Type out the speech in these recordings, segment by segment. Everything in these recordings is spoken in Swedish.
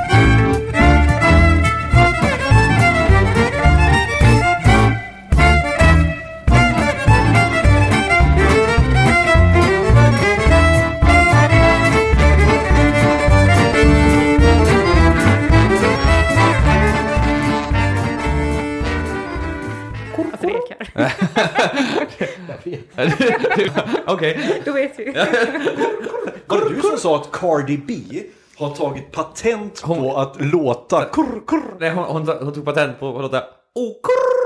Okej. Då vet vi. Var det du som sa att Cardi B har tagit patent på att låta kurr, kurr? Nej, hon, hon, hon tog patent på att låta... Oh, kurr.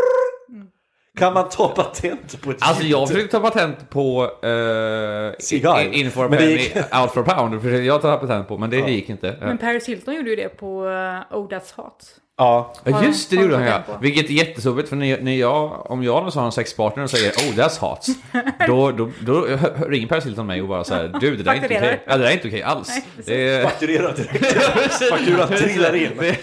Kan man ta patent på ett Alltså ljud? jag försökte ta patent på... Uh, Cigarr. in for a Men det penny, gick- out for a pound. Försökte jag ta patent på, men det gick inte. Men Paris Hilton gjorde ju det på uh, Oh That's Hot. Ja. Ja just det, gjorde han du ja. Vilket är jättesubbigt för när, när jag, om jag har en sexpartner och säger oh that's hot. då, då, då ringer Paris Hilton mig och bara så här du det där är inte okej. Ja, det där är inte okej alls. Nej, precis. det är, Fakturera direkt. Fakturan trillar in.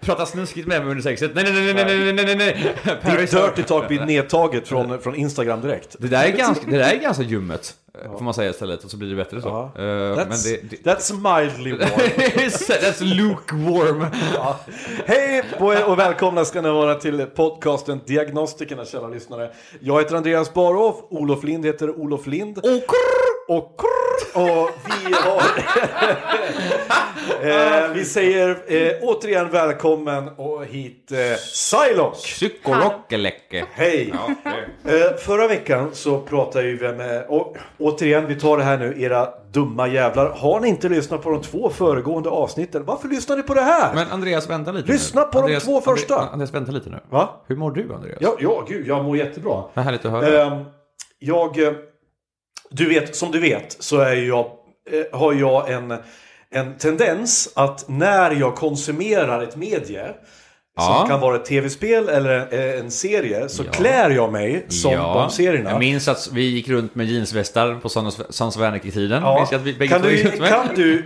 Prata snuskigt med mig under sexet. Nej, nej, nej, nej, nej, nej, nej, nej. Ditt dirty talk blir nedtaget från, från Instagram direkt. det där är ganska, det där är ganska ljummet. Får man säga istället och så blir det bättre så. Ja. Men That's, det, det, that's mildly warm. That's lukewarm. Ja. Hej på er och välkomna ska ni vara till podcasten Diagnostikerna kära lyssnare. Jag heter Andreas Barhoff, Olof Lind heter Olof Lind. Och och och vi har... eh, vi säger eh, återigen välkommen och hit eh, Psylocke. Psykorockeläcke. Hej! Eh, förra veckan så pratade vi med, och återigen vi tar det här nu, era dumma jävlar. Har ni inte lyssnat på de två föregående avsnitten, varför lyssnar ni på det här? Men Andreas, vänta lite Lyssna nu. på de Andreas, två första. Andreas, Andreas, vänta lite nu. Va? Hur mår du Andreas? Ja, ja, gud, jag mår jättebra. Vad härligt att höra. Ehm, jag, eh, du vet, som du vet så är jag, eh, har jag en, en tendens att när jag konsumerar ett medie Ja. som kan vara ett tv-spel eller en, en serie så klär jag mig som de serierna. Jag minns att vi gick runt med jeansvästar på Sons of Anarchy-tiden. Ja. Kan, du, kan du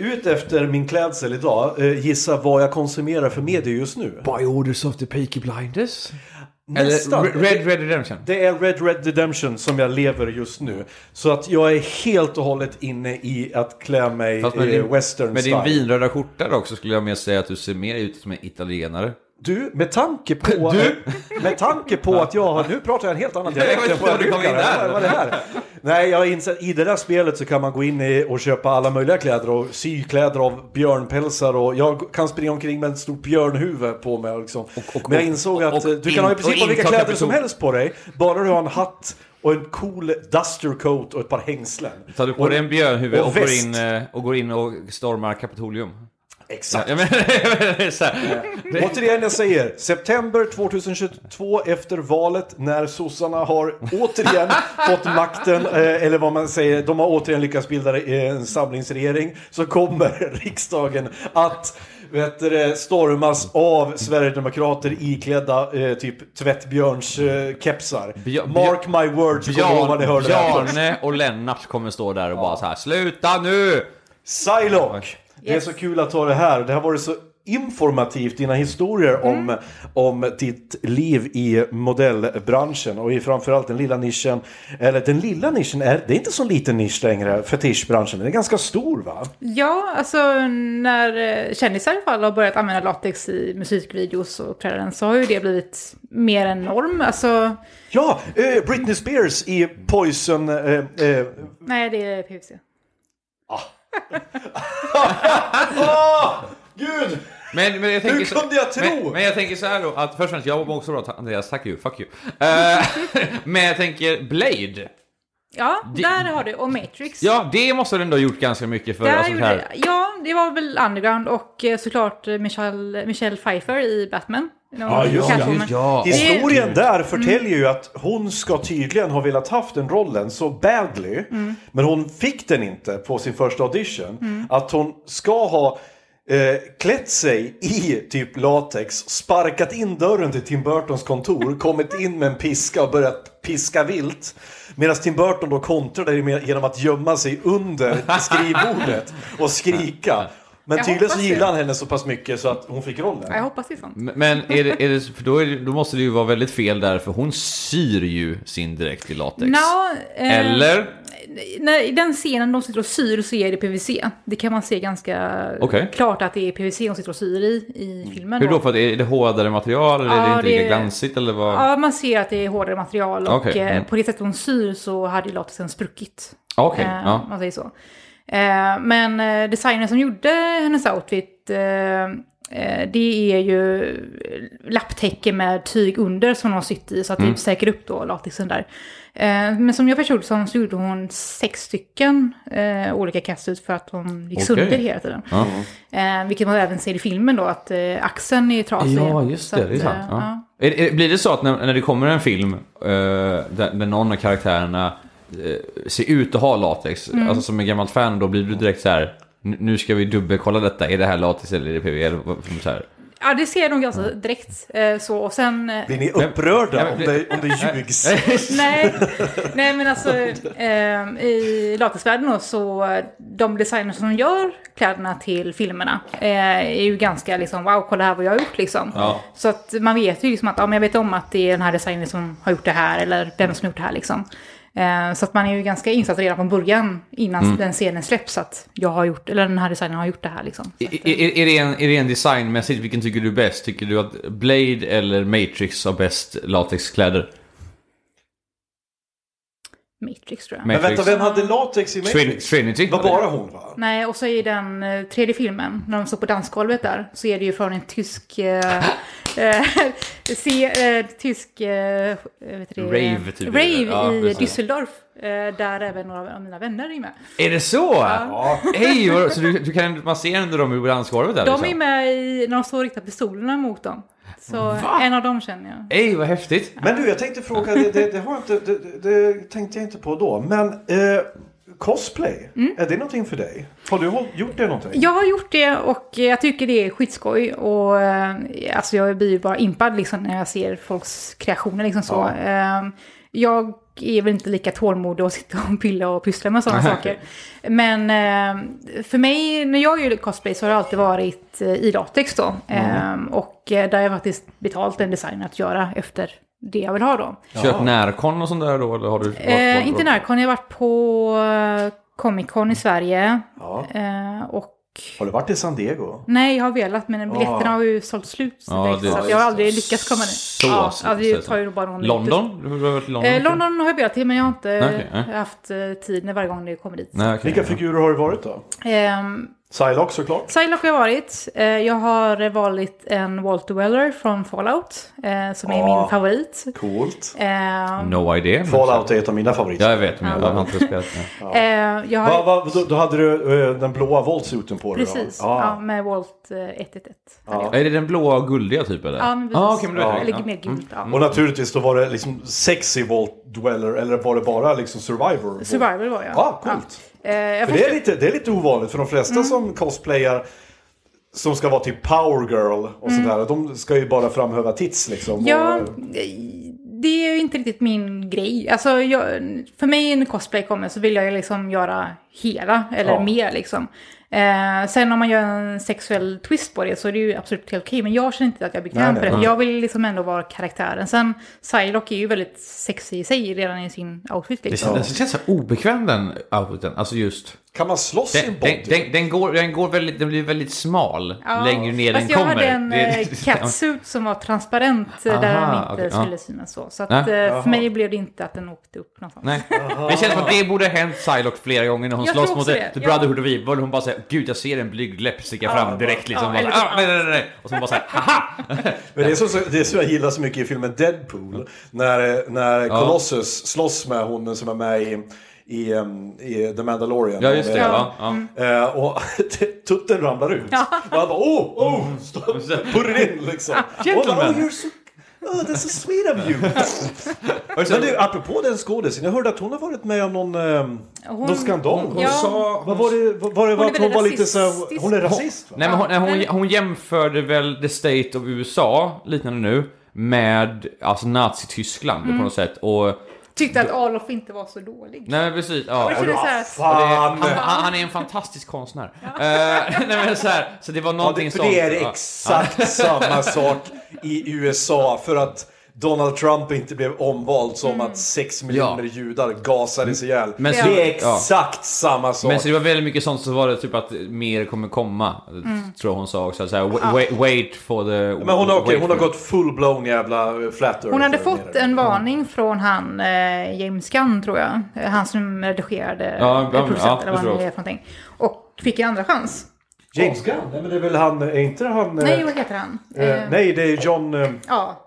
eh, ut efter min klädsel idag eh, gissa vad jag konsumerar för medie just nu? By orders of the Peaky Blinders? Nästan. Eller Red Red Redemption? Det är Red Red Redemption som jag lever just nu. Så att jag är helt och hållet inne i att klä mig Fast med i din, western med din style. vinröda skjorta dock så skulle jag mer säga att du ser mer ut som en italienare. Du, med tanke på, med tanke på att jag har, nu pratar jag en helt annan dialekt än vad jag du brukar. Vad var det här? Nej, jag insett i det där spelet så kan man gå in i och köpa alla möjliga kläder och sy kläder av björnpälsar och jag kan springa omkring med ett stort björnhuvud på mig. Liksom. och- Men jag insåg att och du kan ha i och princip vilka kläder Capitol. som helst på dig, bara du har en hatt och en cool duster coat och ett par hängslen. Tar du på och, dig en björnhuvud och och, går in, eh, och går in och stormar Kapitolium? Exakt. Så här. Det- Återigen jag säger, september 2022 efter valet när sossarna har återigen fått makten, eh, eller vad man säger, de har återigen lyckats bilda eh, en samlingsregering, så kommer riksdagen att vet du, stormas av Sverigedemokrater iklädda eh, typ tvättbjörns eh, kepsar. Björ- Mark my words, ihåg vad ni hörde. Bjarne och Lennart kommer stå där och bara så här Sluta nu! Psylocke! Det är så kul att ha det här. Det har varit så informativt, dina historier om, om ditt liv i modellbranschen och i framförallt den lilla nischen. Eller den lilla nischen, är, det är inte så liten nisch längre, fetischbranschen. Den är ganska stor va? Ja, alltså när eh, kändisar i fall har börjat använda latex i musikvideos och uppträdanden så har ju det blivit mer en norm. Alltså, Ja, eh, Britney Spears i Poison... Eh, eh, nej det är PVC. Åh, gud! Men, men jag tänker Hur så- kunde jag tro? Men, men jag tänker så här då, att först och främst, jag mår också bra, Andreas, tack you, fuck you. Eh, men jag tänker Blade. Ja, Det- där har du. Och Matrix. Ja, det måste du ändå ha gjort ganska mycket för. Där Alltså, gjorde, här. ja, det var väl Underground och eh, såklart eh, Michelle, Michelle Pfeiffer i Batman. Ja, just det. Catwoman. Ja. Historien där Mm. förtäljer ju att hon ska tydligen ha velat haft den rollen så badly. Mm. Men hon fick den inte på sin första audition. Mm. Att hon ska ha eh, klätt sig i typ latex, sparkat in dörren till Tim Burtons kontor, kommit in med en piska och börjat piska vilt. Medan Tim Burton då kontrade genom att gömma sig under skrivbordet och skrika. Men tydligen så gillade han henne så pass mycket så att hon fick rollen. Ja, jag hoppas det är sant. Men är det, är det, för då, är det, då måste det ju vara väldigt fel där, för hon syr ju sin dräkt i latex. Nå, eh, Eller? När, I den scenen de sitter och syr så är det PVC. Det kan man se ganska Okej. klart att det är PVC de sitter och syr i, i filmen. Hur då? För att är det hårdare material eller är det Ja, inte lika glansigt eller vad? Ja, man ser att det är hårdare material och Okej, eh, mm. på det sättet hon syr så hade ju latexen spruckit. Okej, Eh, ja. Man säger så. Eh, men eh, designern som gjorde hennes outfit, eh, det är ju lapptäcke med tyg under som hon har sytt i så att Mm. det säkrar upp då latexen där. Men som jag förstod som så gjorde hon sex stycken olika catsuits för att hon gick Okej. sönder hela tiden. Ja. Eh, vilket man även ser i filmen då, att axeln är trasig. Ja, just Så det. Det är att, sant. Ja. Är, blir det så att när, när det kommer en film där, där någon av karaktärerna eh, ser ut att ha latex, Mm. alltså som en gammalt fan, då blir du direkt så här. "Nu- ska vi dubbelkolla detta. Är det här latex eller är det PV? Eller så här. Ja, det ser nog ganska direkt. Eh, så, och sen... eh, Blir ni upprörda men- om det, om det ljugs? nej, nej, men alltså eh, i latexvärlden så de designers som gör kläderna till filmerna eh, är ju ganska liksom wow, kolla här vad jag har gjort liksom. Ja. Så att man vet ju liksom att ja, men jag vet om att det är den här designern som har gjort det här eller vem som har gjort det här liksom. Eh, så att man är ju ganska insatt redan från början innan Mm. den scenen släpps att jag har gjort, eller den här designern har gjort det här liksom. Att, Är, är, är, det en, är det en designmässigt, vilken tycker du bäst? Tycker du att Blade eller Matrix har bäst latexkläder? Matrix tror jag. Men Matrix. vänta, vem hade latex i Trin- Matrix? Trinity? Det var bara hon va? Nej, och så i den eh, tredje filmen, när de står på dansgolvet där, så är det ju från en tysk... Eh, eh, se, eh, tysk... Eh, vet du, det, Rave, typ. Rave Ja, i precis. Düsseldorf, eh, där även några av mina vänner är med. Är det så? Ja. Hej, så du, du kan, man ser ändå dem i dansgolvet där De liksom? är med i, när de står och riktar pistolerna mot dem. Så en av dem känner jag. Hej, vad häftigt! Men du, jag tänkte fråga, det, det, det, har jag inte, det, det, tänkte jag inte på då. Men eh, cosplay, är det någonting för dig? Har du gjort det någonting? Jag har gjort det och jag tycker det är skitskoj. Och eh, alltså jag blir ju bara impad liksom när jag ser folks kreationer liksom så. Ja. Eh, Jag är väl inte lika tålmodig att sitta och pilla och pyssla med sådana saker. Men eh, för mig, när jag gör cosplay så har det alltid varit eh, i latex då. Eh, Och eh, där har jag faktiskt betalt en designer att göra efter det jag vill ha då. Kört närkon och sånt där då? Eller har du, Eh, inte Närcon, jag har varit på eh, Comic Con i Sverige. Ja. Och Har du varit i San Diego? Nej, jag har velat, men biljetterna Ja. har ju sålt slut. Ja, direkt, det- så jag har aldrig lyckats komma ner. Så ja, så- ja, det så- tar ju bara någon London? Du har varit i London? Eh, London har jag velat till, men jag har inte nej. haft eh, tid när varje gång det kommer dit. Nej, okej. Vilka figurer har det varit då? Ehm, Psylocke såklart. Psylocke har jag varit. Eh, jag har valt en Walter Weller från Fallout, eh, som är Ja. min favorit. Coolt. Eh, No idea. Fallout är ett av mina favoriter. Ja, jag vet. Men jag har inte spelat det. eh, jag har... Va, va, då, då hade du eh, den blåa voltsuiten på dig Precis, då? ja. Ja. med eh, 111. Ja. Är det den blåa och guldiga typ eller? Ja, men precis. Ah, okej, men det- Eller ja. mer gult, ja. Och naturligtvis då var det liksom sexy Vault Dweller eller var det bara liksom Survivor? Survivor var jag. Ja, coolt. Eh, För det är, lite, det är lite ovanligt för de flesta Mm. som cosplayar som ska vara typ power girl och Mm. sådär. De ska ju bara framhäva tits liksom. Ja, Och, det är ju inte riktigt min grej. Alltså, jag, för mig när cosplay kommer så vill jag liksom göra hela, eller Ja. mer liksom. Eh, sen om man gör en sexuell twist på det så är det ju absolut helt okej. Men jag känner inte att jag är bekväm Nej, nej, det. nej. Jag vill liksom ändå vara karaktären. Sen, Psylocke är ju väldigt sexig i sig redan i sin outfit Det liksom. känns, det känns så obekväm den outfiten. Alltså just... kan man slåss i Den, en body? den, den, den, går, den, går väldigt, den blir väldigt smal Ja, längre ner den Fast jag kommer. hade en Det- eh, catsuit som var transparent eh, där Aha, den inte ja. skulle synas så. Så att, Ja. eh, för mig blev det inte att den åkte upp någonstans. Nej. Det känns som att det borde ha hänt Psylocke flera gånger när hon Jag slåss mot det, The ja. Brotherhood of Evil. Hon bara säger Gud jag ser en blyg läpp sticka Ja, fram direkt liksom. ja, bara, ah, nej, nej, nej. Och så hon bara såhär haha! Men det är, så, det är så jag gillar så mycket i filmen Deadpool. När, när Colossus slåss med hon som är med i, i, i The Mandalorian. Ja, just det. Och, Ja, ja. Eh, och tutten ramlar ut. Och han bara oh, oh, stå, put it in liksom. oh, you're so, oh, that's so sweet of you. Men du, apropå den skådisen, jag hörde att hon har varit med om någon, um, någon skandal. Hon Ja. sa... Vad var det, var det Hon är att hon var lite så hon är rasist va? Nej, men hon, nej, hon, hon jämförde väl the state of USA, liknande nu, med alltså Nazityskland Mm. på något sätt. Och, Tyckte att Olof inte var så dålig. nej men precis. Ja, Och och, så här Fan! att, det, han, han, är en fantastisk konstnär. Eh, nej men så här, så det var Ja, någonting det, för sånt. det är Ja. exakt samma sak i USA. För att Donald Trump inte blev omvald som Mm. att 6 miljoner Ja. judar gasades ihjäl. Men så- det är ja. exakt samma sak. Men så det var väldigt mycket sånt så var det typ att mer kommer komma. Mm. Tror hon sa också. Så här, wa- wait, wait for the... Men hon har, wait hon har gått full-blown jävla eh, flat hon hade fått en varning från han eh, James Gunn tror jag. Eh, Han som redigerade, Ja, ja, ja, producent ja, eller vad det han är för någonting. Och fick en andra chans. James Gunn? Nej men det är väl han, är inte han... eh, Nej, vad heter han? eh, Eh, nej, det är John... eh, Ja,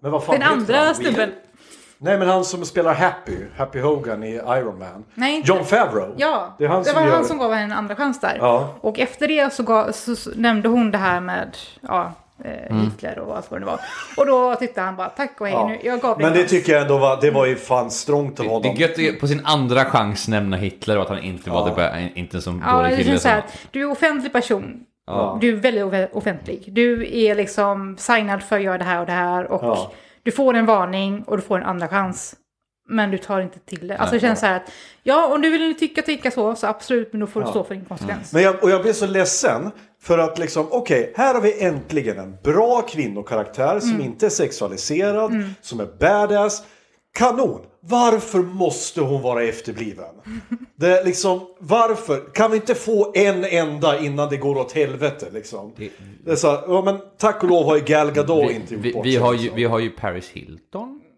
Men vad fan den andra han? snubben. Nej men han som spelar Happy, Happy Hogan i Iron Man. Nej, inte- John Favreau. Ja, Det är han som var gör- han som gav henne en andra chans där. Ja. Och efter det så, gav, så, så nämnde hon det här med ja, eh, Mm. Hitler och allt vad det var. Och då tyckte han bara tack och hej, Ja. nu, jag gav dig Men en det chans. tycker jag ändå var, det var ju fan strångt av Det är honom. gött att på sin andra chans nämna Hitler och att han inte var Ja. det, bä- inte sån Ja, dålig det kille. känns så som- här du är offentlig person. Ja. Du är väldigt offentlig. Du är liksom signad för att göra det här och det här. Och Ja. du får en varning och du får en andra chans. Men du tar inte till det. Alltså det känns så här att ja, om du vill tycka tycka så, så absolut, men då får du stå för din konsekvens. Men jag, och jag blev så ledsen för att liksom, okej, här har vi äntligen en bra kvinnokaraktär som inte är sexualiserad, som är badass. Kanon! Varför måste hon vara efterbliven? Det är liksom, varför? Kan vi inte få en enda innan det går åt helvete liksom? Det är så, här, ja men tack och lov har ju Gal Gadot vi, inte gjort vi, bort vi, sig, har ju, liksom. vi har ju Paris Hilton.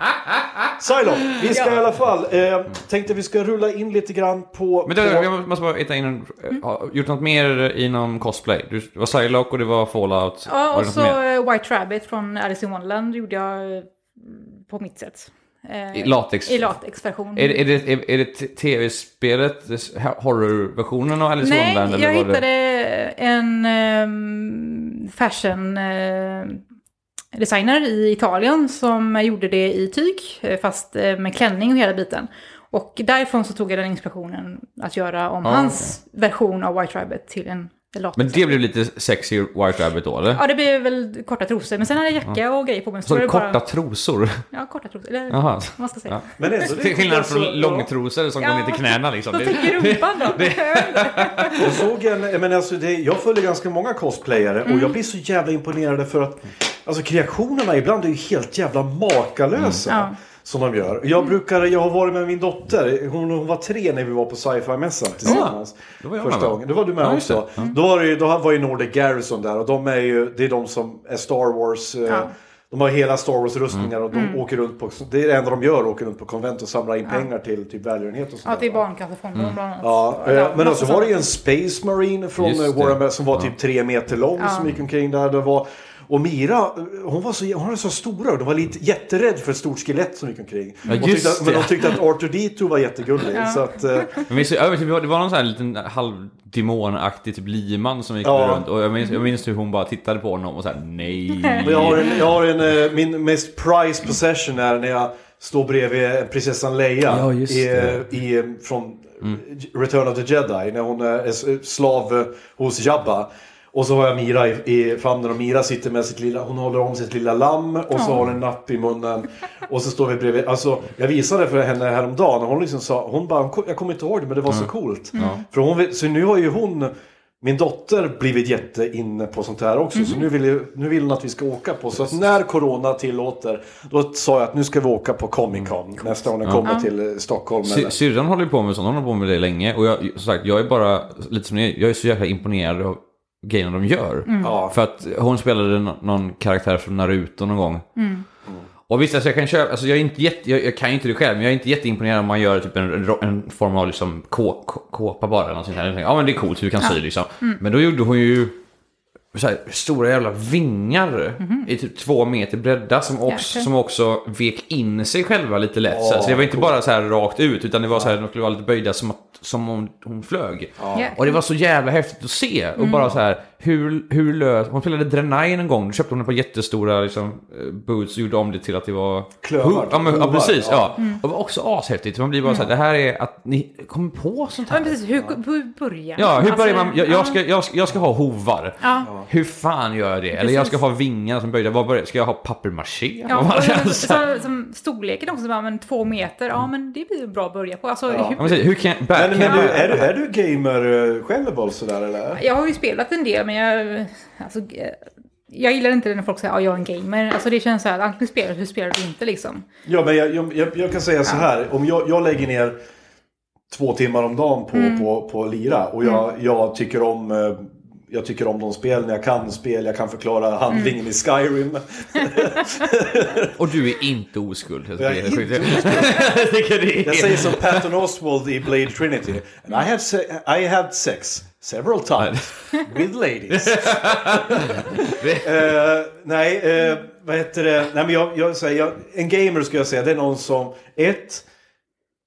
Silo, vi ska i alla fall, eh, tänkte vi ska rulla in lite grann på... Men du, på jag måste bara hitta in en, Mm. gjort något mer inom cosplay? Du, det var Psylocke och det var Fallout. Ja, och så eh, White Rabbit från Alice in Wonderland gjorde jag eh, på mitt sätt. Eh, I latex? I latexversion. Är, det- är det, är, är det tv-spelet, horrorversionen av Alice in Nej, Wonderland? jag eller var hittade Det... en um, fashion eh, designer i Italien som gjorde det i tyg, eh, fast eh, med klänning och hela biten. Och därifrån så tog jag den inspirationen att göra om Ah, hans version av White Rabbit till en latex. Men det blev lite sexy White Rabbit då, eller? Ja, det blev väl korta trosor, men sen hade jag jacka och grejer på mig. Så var det korta bara- trosor? Ja, korta trosor. Eller Jaha. vad man ska säga. Ja. Men det- Till skillnad från alltså, långtrosor som Ja. går ner till knäna liksom. Det- täcker rumpan då? Jag såg en, men alltså det, jag följer ganska många cosplayare Mm. och jag blir så jävla imponerad för att alltså kreationerna ibland är ju helt jävla makalösa. Mm. Ja. Som de gör. Jag brukar, jag har varit med min dotter, hon, hon var tre när vi var på sci-fi-mässan tillsammans. då var första gången. Då var du med Ja, också. det. Då, var det, då var ju Nordic Garrison där och de är ju, det är de som är Star Wars. eh, Ja. De har hela Star Wars-rustningar och de Mm. åker runt på, det är det enda de gör, åker runt på konvent och samlar in pengar till typ välgörenhet och sånt Ja, till? Barncancerfonden bland annat. Ja, Ja, eh, men alltså var det ju en Space Marine från eh. Warhammer som var typ tre meter lång Ja. som gick omkring där. Det var, och Mira, eh, hon var så, hon var så stora och de var lite jätterädd för ett stort skelett som gick omkring. Ja, just tyckte, att- men de tyckte att Arthur D2 var jättegullig. Så att, eh, Jag minns, jag det var- det var någon sån här liten halvdemonaktig typ liman som gick Ja. runt och jag minns, jag minns hur hon bara tittade på honom och såhär nej. jag har en, jag har en eh, min mest prized possession är när jag står bredvid prinsessan Leia Ja, just i, det. Mm. i, eh, från Return of the Jedi. När hon är slav eh, hos Jabba. Och så har jag Mira i, i famnen och Mira sitter med sitt lilla, hon håller om sitt lilla lamm och så har hon en napp i munnen. Och så står vi bredvid, alltså jag visade för henne häromdagen och hon liksom sa, hon bara, jag kommer inte ihåg det men det var så coolt. För hon, så nu har ju hon, min dotter blivit jätteinne på sånt här också. Så nu vill, nu vill hon att vi ska åka på, så att när corona tillåter, då sa jag att nu ska vi åka på Comic Con nästa gång den kommer till eh, Stockholm. Eller, Syrran håller ju på med sånt, hon har hållit på med det länge. Och jag, som sagt, jag är bara lite som ni, jag är så jäkla imponerad av grejerna de gör. ja. För att hon spelade nå- någon karaktär från Naruto någon gång. Och visst, alltså jag kan köpa, alltså jag är inte jätte, jag, jag kan ju inte det själv, men jag är inte jätteimponerad om man gör typ en, en, form av liksom kå, kå, kåpa bara eller något sånt här. Ja men det är coolt hur du kan sy liksom. Men då gjorde hon ju så här, stora jävla vingar i typ två meter bredda som också, som också vek in sig själva lite lätt. så, här. så det var inte bara så här rakt ut utan det var så här, de skulle vara lite böjda som, att, som om hon flög. Jäklar. Och det var så jävla häftigt att se. Och bara så här, hur, hur lös... Hon spelade Drenai en gång. Då köpte hon ett par jättestora liksom, eh, boots och gjorde om det till att det var... Klövar, Ja, men, ja precis. ja. Ja. Och det var också ashäftigt. Man blir bara så här, det här är att ni kommer på sånt Ja, här. men precis. Hur, hur börjar Ja, hur Alltså, börjar man? Jag, ja. jag, ska, jag, ska, jag ska ha hovar. Ja. Hur fan gör jag det? Eller jag ska ha vingar som böjda. Vad börjar? Ska jag ha papier-maché? Ja, och jag så, som storleken också, bara, men två meter, ja men det blir ju bra att börja på. Alltså, Ja, hur, säg, hur kan jag... Men, men du, är, du, är du gamer eh, själv och sådär eller? Jag har ju spelat en del, men jag... Alltså, eh, jag gillar inte när folk säger att jag är en gamer. Alltså det känns så här, att antingen spelar du spelar du inte liksom. Ja, men jag, jag, jag, jag kan säga så här. Om jag, jag lägger ner två timmar om dagen på, Mm. på, på lira och jag, jag tycker om eh, jag tycker om de spelen, jag kan spel, jag kan förklara handlingen i Skyrim. och du är inte oskuld. Jag Jag är inte sjukt. Jag säger som Patton Oswald i Blade Trinity. And I have, se- I have sex several times with ladies. Eh, nej, eh, vad heter det? Nej, men jag, jag säger, jag, en gamer skulle jag säga, det är någon som ett,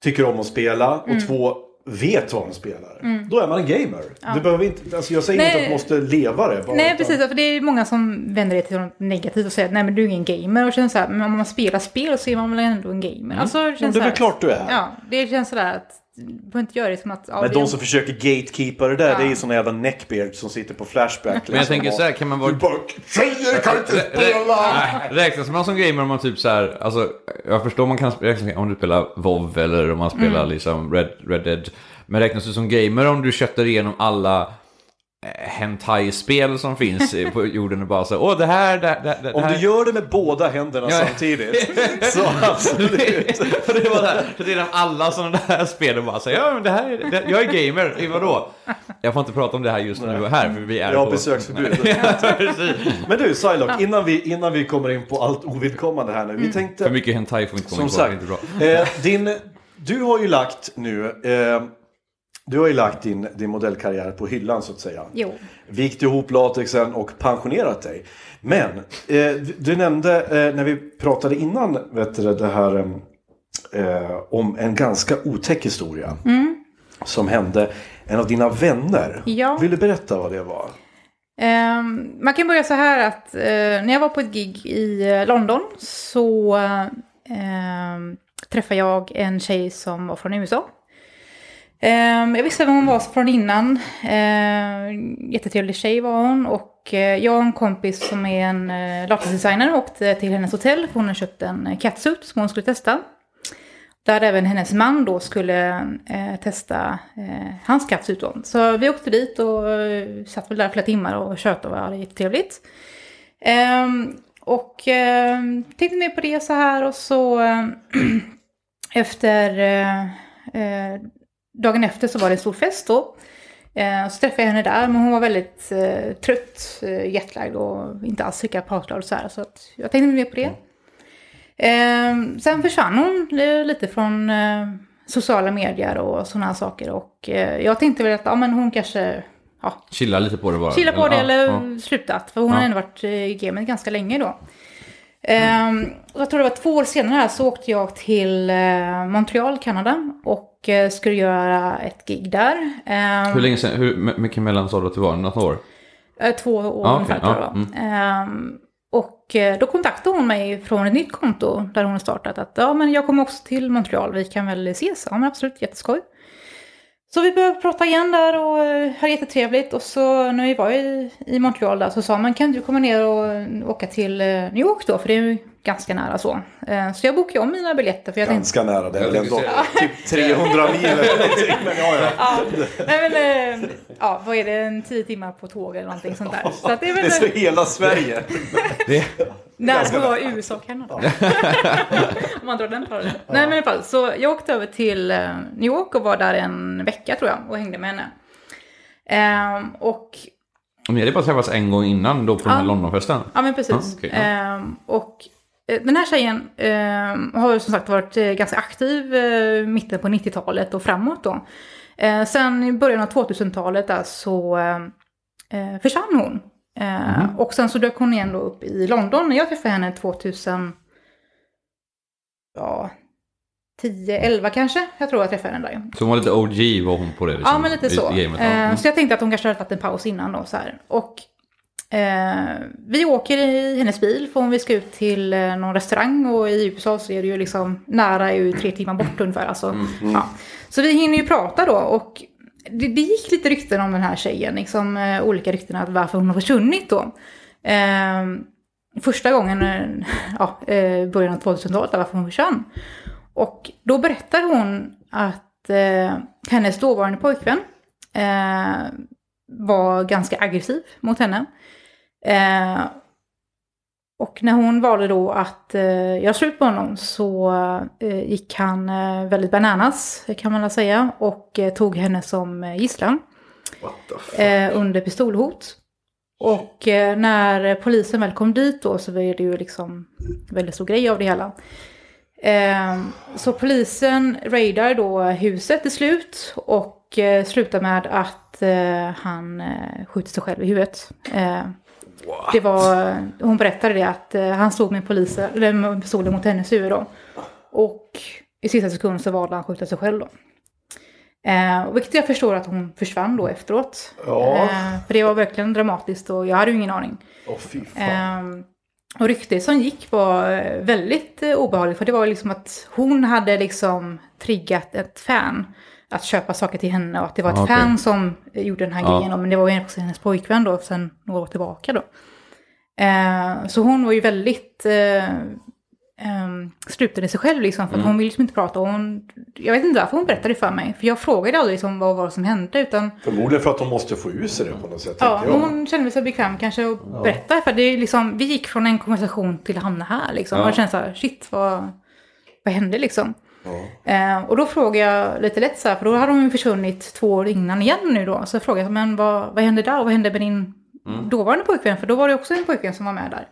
tycker om att spela och Mm. två, vet vad de spelar. Då är man en gamer. Du behöver inte, alltså jag säger Nej. inte att du måste leva det. Bara, Nej, utan- precis. För det är många som vänder det till något negativt och säger att nej men du är ingen gamer. Och känns så här, men om man spelar spel så är man väl ändå en gamer. Alltså, det, Mm. Ja, känns det är väl klart du är. Ja, det känns sådär att behöver inte göra det som att... Ja, Men de som försöker gatekeepa det där, Ja. det är ju såna jävla neckbeards som sitter på Flashback. Men jag tänker så här, kan man vara... Du bara, tjejer kan inte spela! Räknas man som gamer om man typ så här, alltså jag förstår man kan räknas om du spelar WoW eller om man spelar Mm. liksom Red, Red Dead. Men räknas du som gamer om du köttar igenom alla hentai-spel som finns på jorden och bara så åh det här, det, det, det Om här. du gör det med båda händerna Ja. samtidigt, så absolut. För det var det här, så det är alla sådana där spel och bara säger ja men det här är, det, jag är gamer, i vadå? Jag får inte prata om det här just nu och här för vi är Jag har på... besöksförbud. Men du, Psylocke, innan, vi, innan vi kommer in på allt ovidkommande här nu. Vi tänkte, För mycket hentai får inte komma in på, det är sagt, inte bra. eh, din, du har ju lagt nu, eh, du har ju lagt din, din modellkarriär på hyllan så att säga. Jo. Vikt ihop latexen och pensionerat dig. Men eh, du- nämnde eh, när vi pratade innan vet du, det här eh, om en ganska otäck historia. Som hände en av dina vänner. Ja. Vill du berätta vad det var? Ehm, man kan börja så här att eh, när jag var på ett gig i eh, London så ehm, träffade jag en tjej som var från USA. Ehm, jag visste vem hon var från innan. Ehm, jättetrevlig tjej var hon. Och eh, jag och en kompis som är en eh, uh, latexdesigner åkte till hennes hotell. För hon hade köpt en eh, catsuit som hon skulle testa. Där även hennes man då skulle testa hans catsuit då. Så vi åkte dit och satt väl där flera timmar och tjötade och hade jättetrevligt. Ehm, och tittade tänkte mer på det så här och så efter dagen efter så var det en stor fest då. Eh, så träffade jag henne där, men hon var väldigt eh, trött, eh, jetlagd och inte alls lika pratglad och så här. Så att jag tänkte mer på det. Eh, sen försvann hon eh, lite från eh, sociala medier och sådana här saker. Och eh, jag tänkte väl att ja, men hon kanske ja, Chilla lite på det bara. chilla på det ja, eller ja. slutat. För hon Ja. har ändå varit i gamet ganska länge då. Och jag tror det var två år senare så åkte jag till eh, Montreal, Kanada. Och eh, skulle göra ett gig där. Ehm, Hur länge sedan, hur my- mycket mellan sa du att det var? Något år? Eh, Två år Ja, ungefär tror jag. ja, Ehm, och då kontaktade hon mig från ett nytt konto där hon har startat att ja men jag kommer också till Montreal, vi kan väl ses? Ja men absolut, jätteskoj. Så vi började prata igen där och eh, hade jättetrevligt. Och så när vi var i, i Montreal där så sa man kan du komma ner och åka till eh, New York då? För det är ju ganska nära så. Eh, Så jag bokade om mina biljetter för jag tänkte Ganska nära, det är väl Jag ändå tänkte typ 300 mil eller någonting. Men ja, ja. Ja, nej men, eh, ja, vad är det, en tio timmar på tåg eller någonting sånt där. Så att det är Det är väl så hela Sverige. Det, nära på vara USA och Kanada. Om man drar den parallellen. Nej men i alla fall, så jag åkte över till eh, New York och var där en vecka tror jag och hängde med henne. Ehm, och om ni hade bara träffats en gång innan då på den här Ja. Londonfesten? Ja, men precis. Ja, okej, ja. Ehm, och den här tjejen ehm, har som sagt varit eh, ganska aktiv eh, mitten på 90-talet och framåt då. Eh, sen i början av 2000-talet där så eh, eh, försvann hon. Eh, Och sen så dök hon igen då upp i London när jag träffade henne 2000, ja, 10, 11 kanske. Jag tror jag träffade henne där. Så hon var lite OG var hon på det liksom, Ja, men lite så. gamet, ja. Eh, Mm. Så jag tänkte att hon kanske hade tagit en paus innan då så här. Och eh, vi åker i hennes bil för om vi ska ut till eh, någon restaurang och i USA så är det ju liksom nära är ju tre timmar bort ungefär. Alltså. Mm. Ja. Så vi hinner ju prata då och det, det gick lite rykten om den här tjejen, liksom eh, olika rykten att varför hon har försvunnit då. Eh, första gången, eh, ja, eh, början av 2000-talet, varför hon försvann. Och då berättar hon att eh, hennes dåvarande pojkvän eh, var ganska aggressiv mot henne. Eh, och när hon valde då att eh, göra slut på honom så eh, gick han eh, väldigt bananas kan man väl säga och eh, tog henne som eh, gisslan eh, under pistolhot. Och när polisen väl kom dit då så var det ju liksom väldigt stor grej av det hela. Så polisen raidar då huset till slut och slutar med att han skjuter sig själv i huvudet. Eh, det var, hon berättade det att eh, han stod med, poliser, eller pistolen mot hennes huvud då. Och i sista sekund så valde han att skjuta sig själv då. Eh, vilket jag förstår att hon försvann då efteråt. Ja. Eh, för det var verkligen dramatiskt och jag hade ju ingen aning. Åh fy fan. Ehm, och ryktet som gick var eh, väldigt eh, obehagligt. För det var liksom att hon hade liksom triggat ett fan att köpa saker till henne. Och att det var ett Ah, fan som eh, gjorde den här Ja. grejen. då, Men det var ju också hennes pojkvän då sen några år tillbaka då. Eh, så hon var ju väldigt eh, um, sluten i sig själv liksom. För att Mm. hon ville liksom inte prata. Och hon, jag vet inte varför hon berättade det för mig. För jag frågade aldrig liksom vad var det som hände. Utan Förmodligen för att de måste få ur sig det på något sätt. Ja, jag. hon kände sig bekväm kanske att berätta. För det är liksom, vi gick från en konversation till att hamna här liksom. Ja. Och jag kände så här, shit vad, vad hände liksom? Eh, och då frågade jag lite lätt så här, för då hade hon ju försvunnit två år innan igen nu då. Så jag frågade, men vad, vad hände där och vad hände med din dåvarande pojkvän? För då var det också en pojkvän som var med där.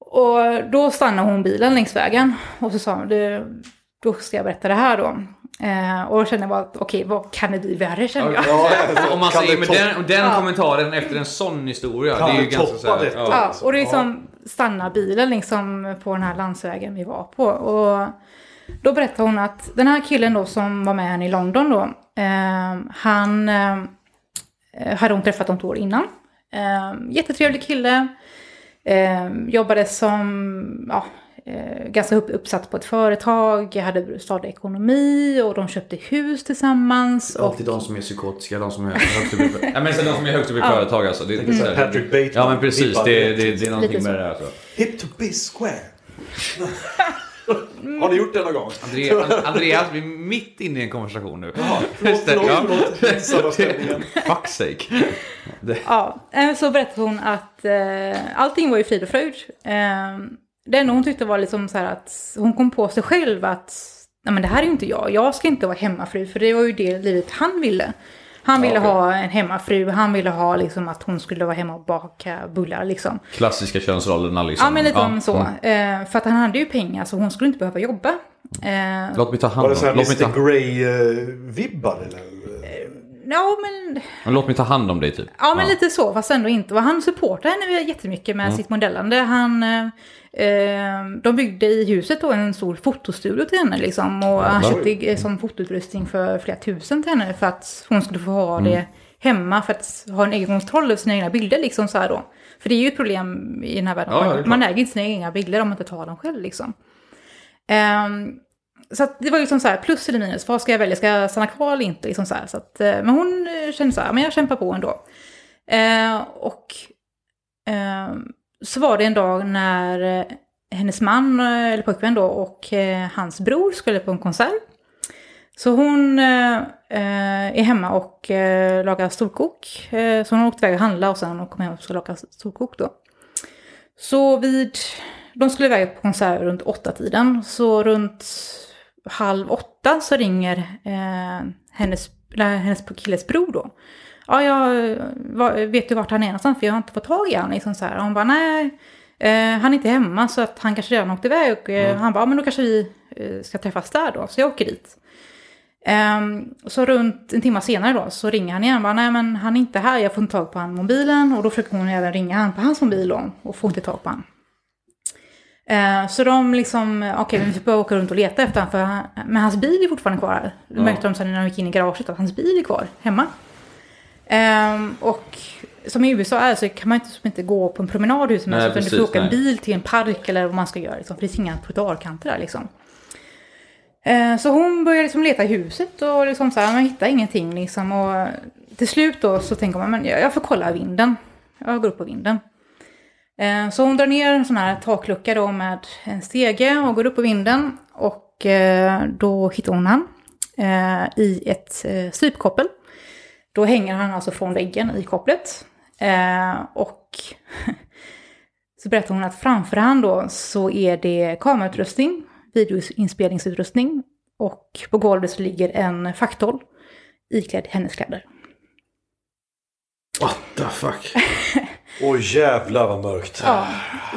Och då stannade hon bilen längs vägen. Och så sa hon, då ska jag berätta det här då. Eh, och då kände jag bara, att, okej, vad kan det bli värre kände jag. Ja, alltså, Om man kan säger med den, den Ja. kommentaren efter en sån historia. Kan det är ju ganska så här, detta? ja. Ja, och det är liksom stanna bilen liksom på den här landsvägen vi var på. Och då berättade hon att den här killen då som var med henne i London då, eh, han eh, hade hon träffat om två år innan. Eh, jättetrevlig kille. Eh, jobbade som, ja, eh, ganska upp, uppsatt på ett företag, hade stadig ekonomi och de köpte hus tillsammans. Och, Alltid de som är psykotiska, de som är högst upp i, ja, men så de som är högst upp i företag alltså. Det, det, är så här- Patrick Bateman. Ja men precis, det, det, det är någonting med det alltså. Hip to be square. Har ni gjort det någon gång? André, Andreas, vi är mitt inne i en konversation nu. Förlåt, det, förlåt, ja. förlåt. Stämningen. Fuck sake. Ja, eh, så berättade hon att eh, allting var ju frid och fröjd. Eh, det enda hon tyckte var liksom så här att hon kom på sig själv att nej men det här är ju inte jag, jag ska inte vara hemmafru, för det var ju det livet han ville. Han ville okej. ha en hemmafru, han ville ha liksom att hon skulle vara hemma och baka bullar liksom. Klassiska könsrollerna liksom. Ja men lite om så. mm. Eh, för att han hade ju pengar så hon skulle inte behöva jobba. Eh, Låt mig ta hand Var om det så här låt Mr Grey-vibbar eller? Ja men Låt mig ta hand om dig typ. Ja, men lite så, fast ändå inte. Och han supportade henne jättemycket med sitt modellande. Han, eh, eh, de byggde i huset då en stor fotostudio till henne liksom. Och han köpte som fotoutrustning för flera tusen till henne för att hon skulle få ha det hemma för att ha en egen kontroll över sina egna bilder liksom så här då. För det är ju ett problem i den här världen. Ja, man, man äger inte sina egna bilder om man inte tar dem själv liksom. Ehm, så att det var liksom så här, plus eller minus, vad ska jag välja? Ska jag stanna kvar eller inte? Liksom så här, så att, eh, men hon eh, kände så här, men jag kämpar på ändå. Eh, och eh, så var det en dag när eh, hennes man, eller pojkvän då, och eh, hans bror skulle på en konsert. Så hon eh, är hemma och eh, lagar storkok. Eh, så hon har åkt iväg och handla och sen kom hem och ska laga storkok då. Så vid, de skulle iväg på konsert runt åtta tiden. Så runt halv åtta så ringer eh, hennes, eller hennes killes bror då. Ja, jag vet du vart han är någonstans? För jag har inte fått tag i honom. Liksom så här. Hon bara, nej, eh, han är inte hemma så att han kanske redan åkte iväg. Och, eh, Han bara, ja, men då kanske vi eh, ska träffas där då. Så jag åker dit. Ehm, så runt en timme senare då så ringer han igen. Bara, Nej men han är inte här, jag får inte tag på han mobilen. Och då försöker hon även ringa han på hans mobil då, och får inte tag på han. Eh, så de liksom, okej vi får åka runt och leta efter honom. För men hans bil är fortfarande kvar här. Det märkte de sen när de gick in i garaget att hans bil är kvar hemma. Ehm, och som i USA är så kan man inte, inte gå på en promenad hur som helst. Utan du får åka en bil till en park eller vad man ska göra. Liksom, för det finns inga trottoarkanter där liksom. Eh, Så hon börjar liksom leta i huset och liksom så här, man hittar ingenting liksom. Och till slut då så tänker man, men jag får kolla vinden. Jag går upp på vinden. Eh, Så hon drar ner en sån här taklucka då med en stege och går upp på vinden. Och eh, då hittar hon han eh, i ett strypkoppel. Då hänger han alltså från väggen i kopplet. Och så berättar hon att framför han då så är det kamerautrustning, videoinspelningsutrustning och på golvet så ligger en faktoll iklädd hennes kläder. What the fuck? Oj jävlar vad mörkt. Ja,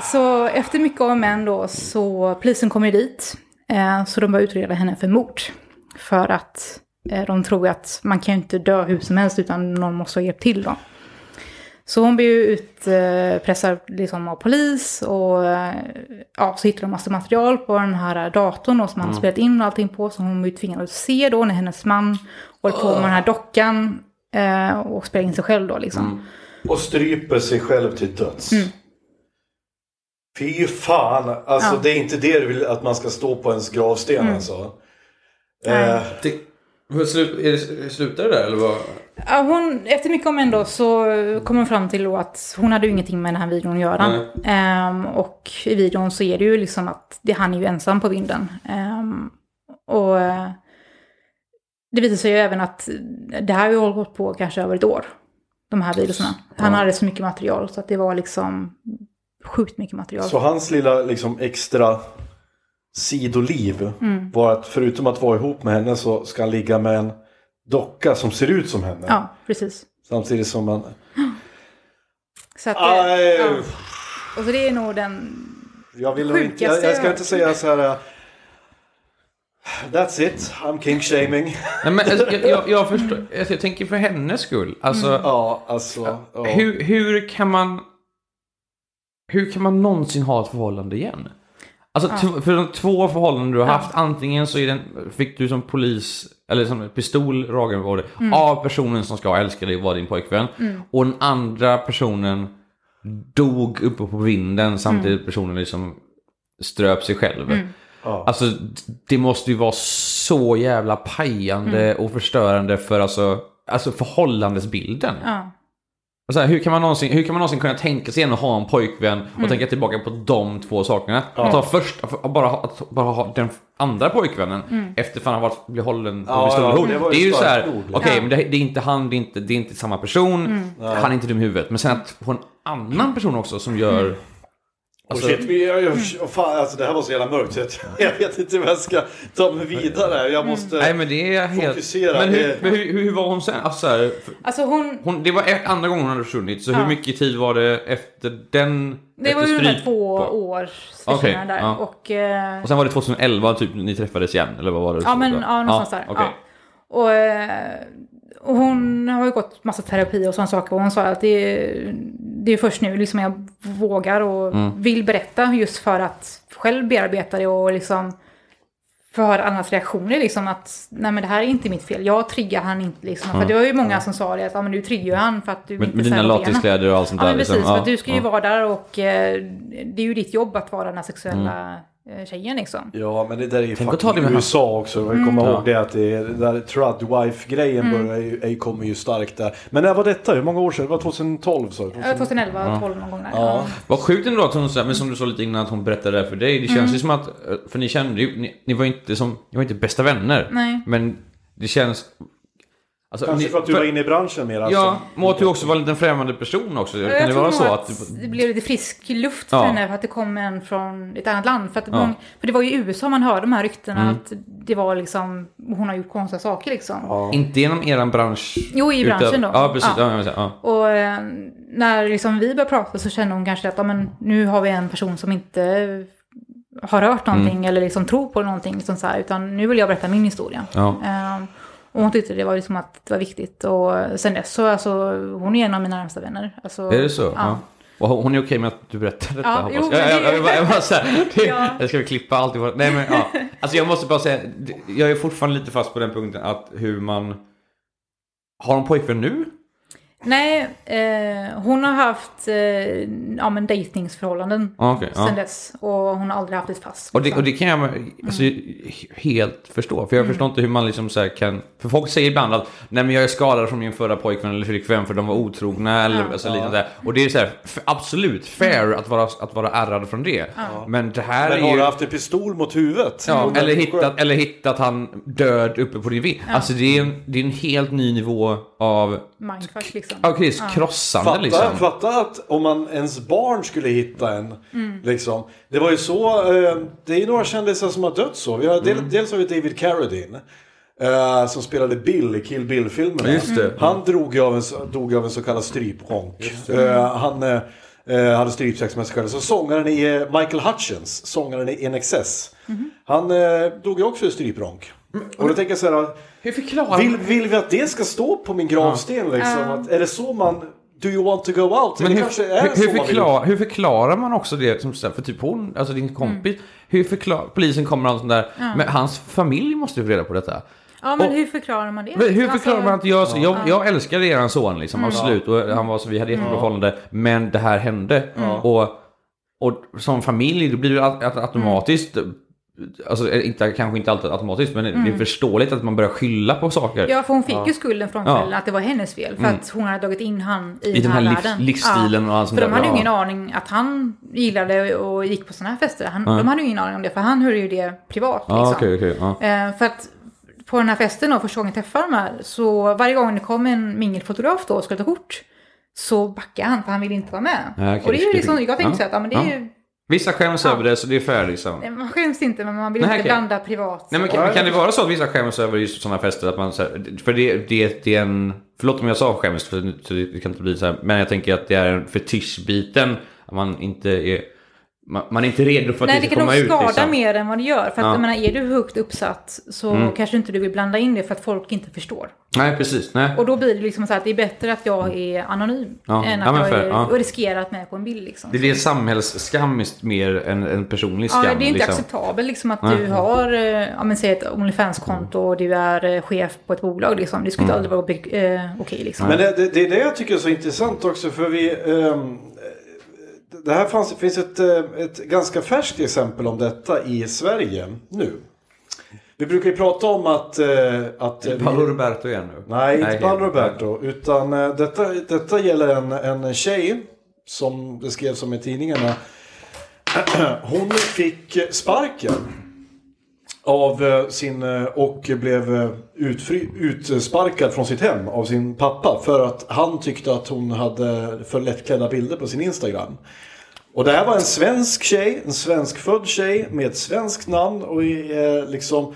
så efter mycket om men då så polisen kommer dit. Eh, så de börjar utreda henne för mord. För att eh, de tror att man kan ju inte dö hur som helst utan någon måste ha hjälpt till då. Så hon blir ju utpressad liksom av polis och eh, ja, så hittar de massa material på den här datorn då, som han har spelat in och allting på. Så hon blir tvingad att se då när hennes man håller på med den här dockan eh, och spelar in sig själv då liksom. Och stryper sig själv till döds. Fy fan. Alltså Mm. Ja. det är inte det du vill att man ska stå på ens gravsten Mm. alltså. Eh, Det, är det, slutar det där eller vad? Ja, hon, efter mycket om ändå så kom hon fram till att hon hade ju ingenting med den här videon att göra. Ehm, och i videon så är det ju liksom att det, han är ju ensam på vinden. Ehm, och eh, det visar sig ju även att det här har ju hållit på kanske över ett år. De här videorna. Han Ja. hade så mycket material så att det var liksom sjukt mycket material. Så hans lilla liksom extra sidoliv Mm. var att förutom att vara ihop med henne så ska han ligga med en docka som ser ut som henne. Ja, precis. Samtidigt som man... Så att, Aj, ja. Och så det är nog den... jag, vill nog inte, Sjukaste jag, jag ska inte säga så här... That's it, I'm king shaming. Nej, men, alltså, jag, jag, jag förstår, alltså, jag tänker för hennes skull. Alltså, Ja, alltså. Ja. hur, hur kan man... Hur kan man någonsin ha ett förhållande igen? Alltså t- för de två förhållanden du har Ja. haft, antingen så är den, fick du som polis, eller som pistol ragen var det, Mm. av personen som ska älska dig och vara din pojkvän. Och den andra personen dog uppe på vinden samtidigt Mm. personen liksom ströp sig själv. Ja. Alltså det måste ju vara så jävla pajande och förstörande för alltså, alltså förhållandesbilden. Ja. Och så här, hur, kan man någonsin, hur kan man någonsin kunna tänka sig igen att ha en pojkvän och tänka tillbaka på de två sakerna? Att ha först, att bara, att bara ha den andra pojkvännen efter fan han varit blir hållen på Ja, pistolhot. ja, det det, är ju så här, okej Ja. men det, det är inte han, det är inte, det är inte samma person, han är inte dum i huvudet. Men sen att få en annan person också som gör... Alltså, oh shit, vi, jag, jag, fan, alltså, det här var så jävla mörkt så jag vet inte hur jag ska ta mig vidare. Jag måste... nej men det är helt... Fokusera, Men hur, men hur, hur var hon sen? Alltså, så här, för- Alltså hon... hon, det var ett- andra gången hon hade försvunnit, så Ja. hur mycket tid var det efter den? Det var efter ju här stryp två på? års försvinnanden där. ja. Och, eh, Och sen var det 2011 typ ni träffades igen, eller vad var det? ja, men ja, någonstans där. okej. Ja. Och, eh, och hon har ju gått massa terapi och sådana saker. Och hon sa att det är, det är först nu liksom jag vågar och Mm. vill berätta just för att själv bearbeta det och liksom för andras reaktioner liksom att nej men det här är inte mitt fel. Jag triggar han inte liksom. För det var ju många som sa det att ja, men du triggar han för att du Med, inte med dina latexkläder och allt sånt Ja där. men precis, liksom. för Ja, att du ska ju ja. vara där och eh, det är ju ditt jobb att vara den här sexuella Mm. Tjejen liksom. Ja, men det där är ju Tänk att fucking ta det med USA också. Jag kommer Mm. ihåg Ja. det att det, är- det där Trud Wife-grejen börjar ju, är- kommer ju starkt där. Men när var detta? Hur många år sedan? Det var 2012 sa du? Ja, 2011, 12 någon gång där. Ja. Ja. Vad sjukt ändå att hon, men som du sa lite innan att hon berättade det för dig. Det känns Mm. ju som att, eh, för ni kände ju, ni, ni var ju inte som, ni var inte bästa vänner. Nej. Men det känns... Alltså, Kanske ni- för att du var inne i branschen mer alltså. Ja, men att du också var en liten främmande person också. Jag kan det tror vara så att, att... det blev lite frisk luft för Ja. henne för att det kom en från ett annat land. För, att Ja. Mm. många, för det var ju i USA man hörde de här ryktena att det var liksom, hon har gjort konstiga saker liksom. Inte genom eran bransch. Jo, i branschen då. Ja, precis. Ja. Ja. jag ja. Och eh, när liksom vi började prata så kände hon kanske att ja, men, nu har vi en person som inte har hört någonting eller liksom tror på någonting. Liksom så här, utan nu vill jag berätta min historia. Ja. Och hon tyckte det var liksom att det var viktigt. Och sen dess så, alltså, hon är en av mina närmsta vänner. Alltså, Är det så? Ja. Och hon är okej med att du berättar detta? Ja, hoppas jo, jag. jag, jag, jag, bara- jag, bara så här, det, Ja. jag ska väl klippa allt. Nej men ja. Alltså jag måste bara säga, jag är fortfarande lite fast på den punkten att hur man... Har hon pojkvän nu? Nej, eh, hon har haft eh, ja, men dejtingsförhållanden Ja, okej, ja. sen dess. Och hon har aldrig haft ett fast. Och det, och det kan jag alltså, helt förstå. För jag förstår inte hur man liksom så här kan... För folk säger ibland att nej men jag är skadad från min förra pojkvän eller flickvän för de var otrogna eller alltså, liknande. där. Och det är så här, absolut fair att, vara, att vara ärrad från det. Men det här Men är har ju... du haft en pistol mot huvudet? Ja, eller hittat, eller hittat han död uppe på din vind. Alltså det är, en, det är en helt ny nivå av... Mindfuck liksom. Ja, Chris, krossande Fatta, liksom. fatta att om man ens barn skulle hitta en. Mm. Liksom. Det var ju så, eh, det är ju några kändisar som har dött så. Vi har, Mm. Dels har vi David Carradine. Eh, som spelade Bill i Kill Bill-filmerna. Just det. Han drog av en, dog av en så kallad strypronk. Eh, han eh, eh, hade strypsex med sig själv. Så sångaren i eh, Michael Hutchins, sångaren i NXS. Mhm. Han eh, dog ju också i strypronk. Och då tänker jag så här. Hur förklarar Vill, vill vi att det ska stå på min gravsten liksom? Att, är det så man... Do you want to go out? Men det hur, hur, hur, förklar, hur förklarar man också det? Som, för typ hon, alltså din kompis. Hur förklarar, polisen kommer och sånt där. Men hans familj måste ju få reda på detta. Ja, men Och- hur förklarar man det? Hur Alltså, förklarar man att jag, jag, jag älskade eran son liksom, absolut. Och han var så, vi hade jättebra förhållande. Men det här hände. Och, och som familj, det blir ju au- automatiskt, alltså inte, kanske inte alltid automatiskt, men det är förståeligt att man börjar skylla på saker. Ja, för hon fick ju skulden från Ja. kvällen att det var hennes fel. För att hon hade dragit in han i, I den här livs- världen. livsstilen och allt sånt För de hade ju ja. ingen aning att han gillade och gick på sådana här fester. Han, De hade ju ingen aning om det, för han hörde ju det privat. Ja, Liksom. okej. ja. Eh, för att på den här festen då, första gången jag träffade de här, så varje gång det kom en mingelfotograf då och skulle ta kort, så backade han för han ville inte vara med. Ja, okej, och det är ju liksom, jag tänkte ja, så att ja, men det är ja. ju, Vissa skäms över det, så det är fair liksom. man skäms inte men man vill Nej, inte okej. blanda privat. Nej men kan, kan det vara så att vissa skäms över just sådana fester? Att man, så här, för det, det, det är en... Förlåt om jag sa skäms, för det kan inte bli så här. Men jag tänker att det är en fetischbiten. Att man inte är... Man, man är inte redo för att Nej, det det ska kan komma nog ut. skada Liksom. mer än vad det gör. För att Ja. Mm. jag menar, är du högt uppsatt så kanske inte du vill blanda in det för att folk inte förstår. Nej, precis. Nej. Och då blir det liksom så att det är bättre att jag är anonym Ja. än Ja, att men jag fair, är ja. och riskerar att med på en bild liksom. Det är samhällsskam mer än en personlig skam. Ja, det är inte liksom. acceptabelt liksom att Nej. du har, eh, ja men säg ett Onlyfans-konto och du är eh, chef på ett bolag liksom. Det skulle Mm. aldrig vara eh, okej liksom. Men det, det, det är det jag tycker är så intressant också för vi... ehm, det här fanns, finns ett, eh, ett ganska färskt exempel om detta i Sverige nu. Vi brukar ju prata om att... eh, att eh, Paolo Roberto igen nu. Nej, inte. Paolo Roberto. Utan eh, detta, detta gäller en, en tjej som det skrevs om i tidningarna. Hon fick sparken. Av eh, sin eh, och blev eh, utfri, utsparkad från sitt hem av sin pappa. För att han tyckte att hon hade för lättklädda bilder på sin Instagram. Och det här var en svensk tjej, en svenskfödd tjej med ett svenskt namn och liksom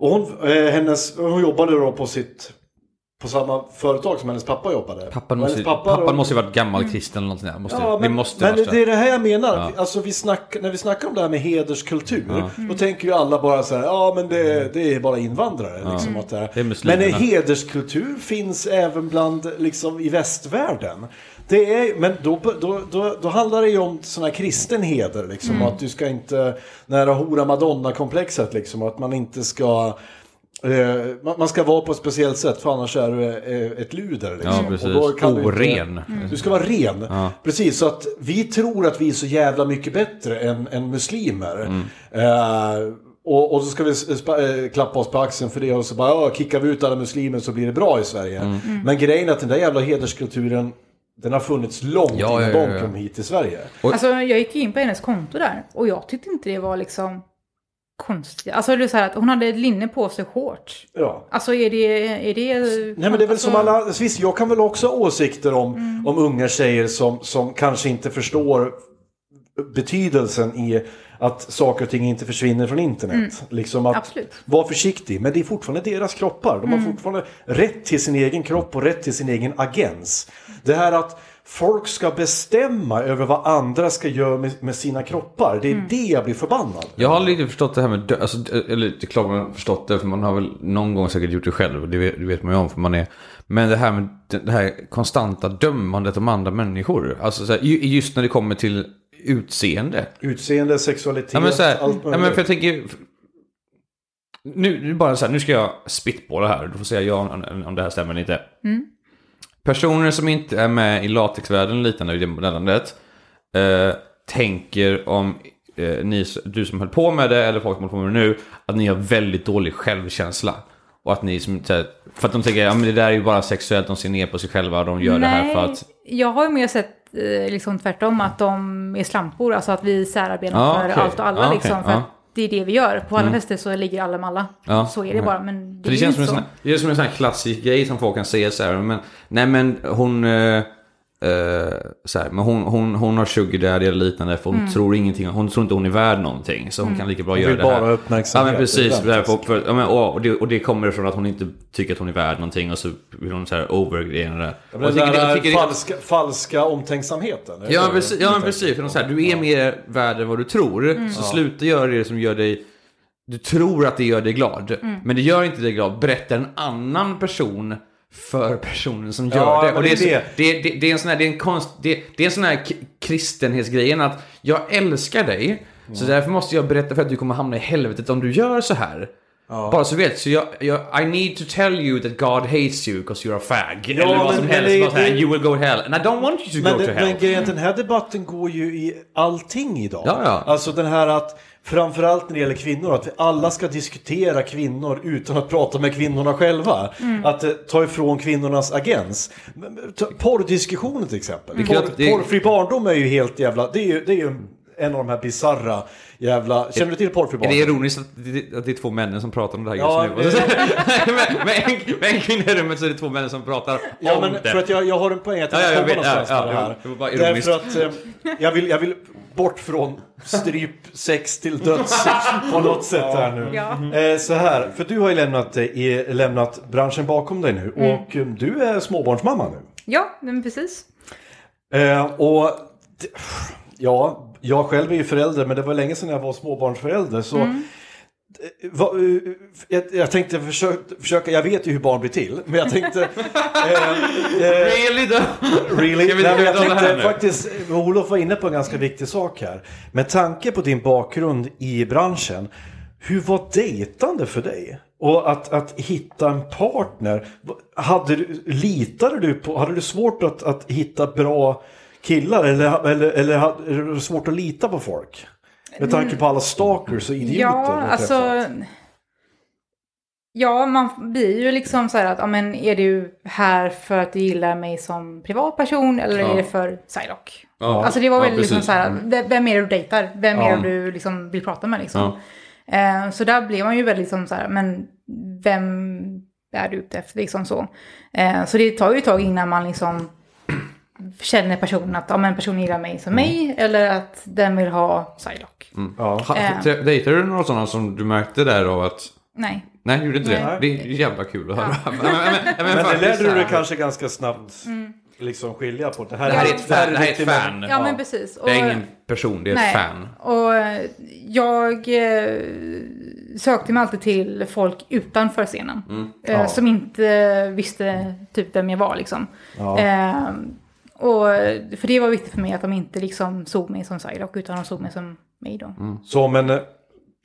Och hon, eh, hennes, hon jobbade då på sitt på samma företag som hennes pappa jobbade. Pappan måste, hennes pappan då- måste ju varit gammal kristen eller där. Måste, Ja, det men, måste men det är det här jag menar. Alltså, vi snack, när vi snackar om det här med hederskultur. Då tänker ju alla bara så här. Ja men det, det är bara invandrare. Liksom, att det. Det men hederskultur finns även bland liksom, i västvärlden. Det är, men då, då, då, då handlar det ju om sån här kristen heder. Liksom, Mm. Att du ska inte, nära hora madonna-komplexet. Liksom, att man inte ska... Eh, man- ska vara på ett speciellt sätt för annars är du eh, ett luder. Liksom. Ja, Och precis. då kan du inte- Oren. Du ska vara ren. Precis, så att vi tror att vi är så jävla mycket bättre än, än muslimer. Eh, och, och så ska vi klappa oss på axeln för det och så bara ja, kickar vi ut alla muslimer så blir det bra i Sverige. Men grejen är att den där jävla hederskulturen den har funnits långt Ja, innan ja, ja, de kom hit till Sverige. Alltså jag gick in på hennes konto där och jag tyckte inte det var liksom konstigt. Alltså det är så här att hon hade ett linne på sig shorts. Ja. Alltså är det... Är det Nej men det är väl alltså, som alla, visst jag kan väl också ha åsikter om, Mm. om unga tjejer som, som kanske inte förstår betydelsen i att saker och ting inte försvinner från internet. Liksom att Mm. Absolut. Mm. vara försiktig, men det är fortfarande deras kroppar. De har fortfarande rätt till sin egen kropp och rätt till sin egen agens. Det här att folk ska bestämma över vad andra ska göra med, med sina kroppar, det är Mm. det jag blir förbannad. Jag har aldrig förstått det här med dö- alltså, eller det är klart man har förstått det för man har väl någon gång säkert gjort det själv. Det vet, det vet man ju om för man är. Men det här med det här konstanta dömandet om andra människor. Alltså så här, ju- just när det kommer till utseende. Utseende, sexualitet, Ja men så här, allt ja, möjligt. men för jag tänker. Nu, nu bara så här, nu ska jag spitballa här. Du får säga ja om, om det här stämmer eller inte. Personer som inte är med i latexvärlden liknande det modellandet. Eh, tänker om eh, ni, du som höll på med det eller folk som håller på med det nu. Att ni har väldigt dålig självkänsla. Och att ni som, så här, för att de tänker, ja men det där är ju bara sexuellt, de ser ner på sig själva och de gör det här för att... jag har ju mer sett liksom tvärtom att de är slampor. Alltså att vi särarbetar Ja, för okej. allt och alla Ja, okej, liksom. För att det är det vi gör. På alla fester så ligger alla med alla. Ja, så är det bara. Men det, För det är känns som ju en, så. sån, det är som en sån här klassisk grej som folk kan säga så här. Men, nej men hon... Eh, eh, så här, men hon, hon, hon har sugar daddy eller liknande för hon Mm. tror ingenting. Hon tror inte hon är värd någonting. Så hon kan lika bra Hon göra vill det här. bara ha uppmärksamhet. Ja men precis. Det För, för, ja, men, och, och, det, och det kommer ifrån att hon inte tycker att hon är värd någonting. Och så vill hon så här overgrejen det. Den tycker- där falska, falska omtänksamheten. Ja, det? precis, ja men precis. För de säger, du är mer värd än vad du tror. Mm. Så sluta göra det som gör dig... Du tror att det gör dig glad. Mm. Men det gör inte dig glad. Berätta en annan person för personen som gör Ja, det. men Och det, är, det det, det, det är en sån här, det är en konst, det, det är en sån här kristenhetsgrejen att jag älskar dig. Så därför måste jag berätta för att du kommer hamna i helvetet om du gör så här. Bara så vet, så jag, jag, I need to tell you that God hates you because you're a fag. Ja, Eller vad men- som men helst. så här, you will go to hell. And I don't want you to Men, go to hell. men grejen den här debatten går ju i allting idag. Ja, ja. Alltså den här att framförallt när det gäller kvinnor, att vi alla ska diskutera kvinnor utan att prata med kvinnorna själva. Att eh, ta ifrån kvinnornas agens. Porrdiskussionen till exempel. Klart, Porr, Porrfri barndom är ju helt jävla, det är ju, det är ju en av de här bizarra jävla, känner du till porrfri Är det ironiskt att det, att det är två männen som pratar om det här Ja, just nu? det- med, med, en, med en kvinna i rummet så är det två män som pratar Ja, om men det. för att jag, jag har en poäng att jag Ja, ja, vet. någonstans Ja, med ja, det här. det var bara ironiskt. Därför att eh, jag, vill, jag vill bort från stryp sex till döds på något sätt här nu. Ja. Eh, så här, för du har ju lämnat, eh, lämnat branschen bakom dig nu Mm. och eh, du är småbarnsmamma nu. Ja, men precis. Eh, och d- ja, jag själv är ju förälder men det var länge sedan jag var småbarnsförälder så Mm. Eh, va- eh, jag, jag tänkte försöka, försöka, jag vet ju hur barn blir till, men jag tänkte... eh, eh, Really då? Really? Ska vi Nej, jag tänkte faktiskt, Olof var inne på en ganska viktig sak här. Med tanke på din bakgrund i branschen, hur var dejtande för dig? Och att, att hitta en partner, hade du, litade du på, hade du svårt att, att hitta bra killar eller, eller, eller hade du svårt att lita på folk? Med tanke på alla stalkers och idioter Ja, alltså... Ja, man blir ju liksom så här att, ja men är du här för att du gillar mig som privatperson eller Ja. är det för Psylocke? Ja. Alltså det var Ja, väldigt liksom så här, v- vem är det du dejtar? Vem är Ja. det du liksom vill prata med liksom? Ja. Eh, så där blev man ju väldigt liksom så här, men vem är du ute efter liksom så? Eh, så det tar ju ett tag innan man liksom känner personen att, ja men personen gillar mig som mig eller att den vill ha Psylocke. Ja. Ha, Eh. Dejtade du några sådana som du märkte där av att... Nej. Nej, gjorde inte det? Nej. Det är jävla kul att höra. men, men, men, Men det lärde du dig kanske ganska snabbt liksom skilja på. Det här, Det här är ett fan. Det här är ett fan. Ja, men precis. Det är Och- ingen person, det är ett Nej. fan. Och eh, jag eh, sökte mig alltid till folk utanför scenen. Eh, Ja. Som inte visste typ vem jag var liksom. Ja. Eh, Och, för det var viktigt för mig att de inte liksom såg mig som Psylocke utan de såg mig som mig då. Så om en eh,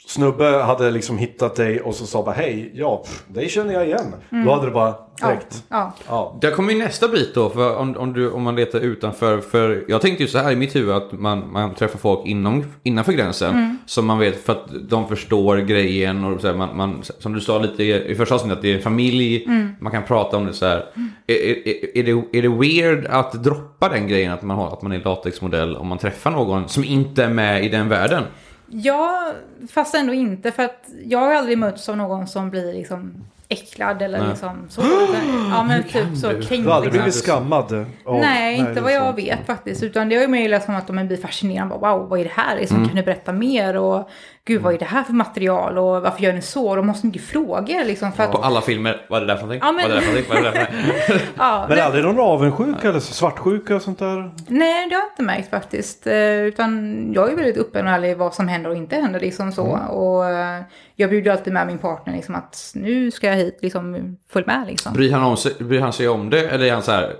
snubbe hade liksom hittat dig och så sa bara hej, ja, pff, dig känner jag igen. Då hade det bara räckt. Ja. Ja. Där kommer ju nästa bit då, för om, om, du, om man letar utanför. För jag tänkte ju så här i mitt huvud att man, man träffar folk inom, innanför gränsen. Som man vet för att de förstår grejen. Och så här, man, man, som du sa lite i, första avsnittet, att det är familj. Man kan prata om det så här. Är, är, är, det, är det weird att droppa den grejen att man, har, att man är latexmodell om man träffar någon som inte är med i den världen? Ja, fast ändå inte. För att jag har aldrig mötts av någon som blir liksom äcklad eller Nej. liksom så. Ja, men typ så kränkt. Du har aldrig liksom. blivit skammad? av- Nej, inte det är vad jag så. vet faktiskt. Utan det är ju mer liksom att de blir fascinerade. Bara, wow, vad är det här? Liksom, Kan du berätta mer? Och gud, vad är det här för material? Och varför gör ni så? De har så mycket frågor liksom. För att, På alla filmer, vad är det där för någonting? Ja, men- Vad är det där för någonting? Vad är det där för någonting? ja, Men aldrig någon avundsjuka eller svartsjuka och sånt där? nej, det har jag inte märkt faktiskt. Eh, Utan jag är väldigt öppen och ärlig vad som händer och inte händer. Liksom så. Och eh, jag bjuder alltid med min partner liksom, att nu ska jag hit, liksom, följ med liksom. Bryr han, om sig, bryr han sig om det? Eller är han så här,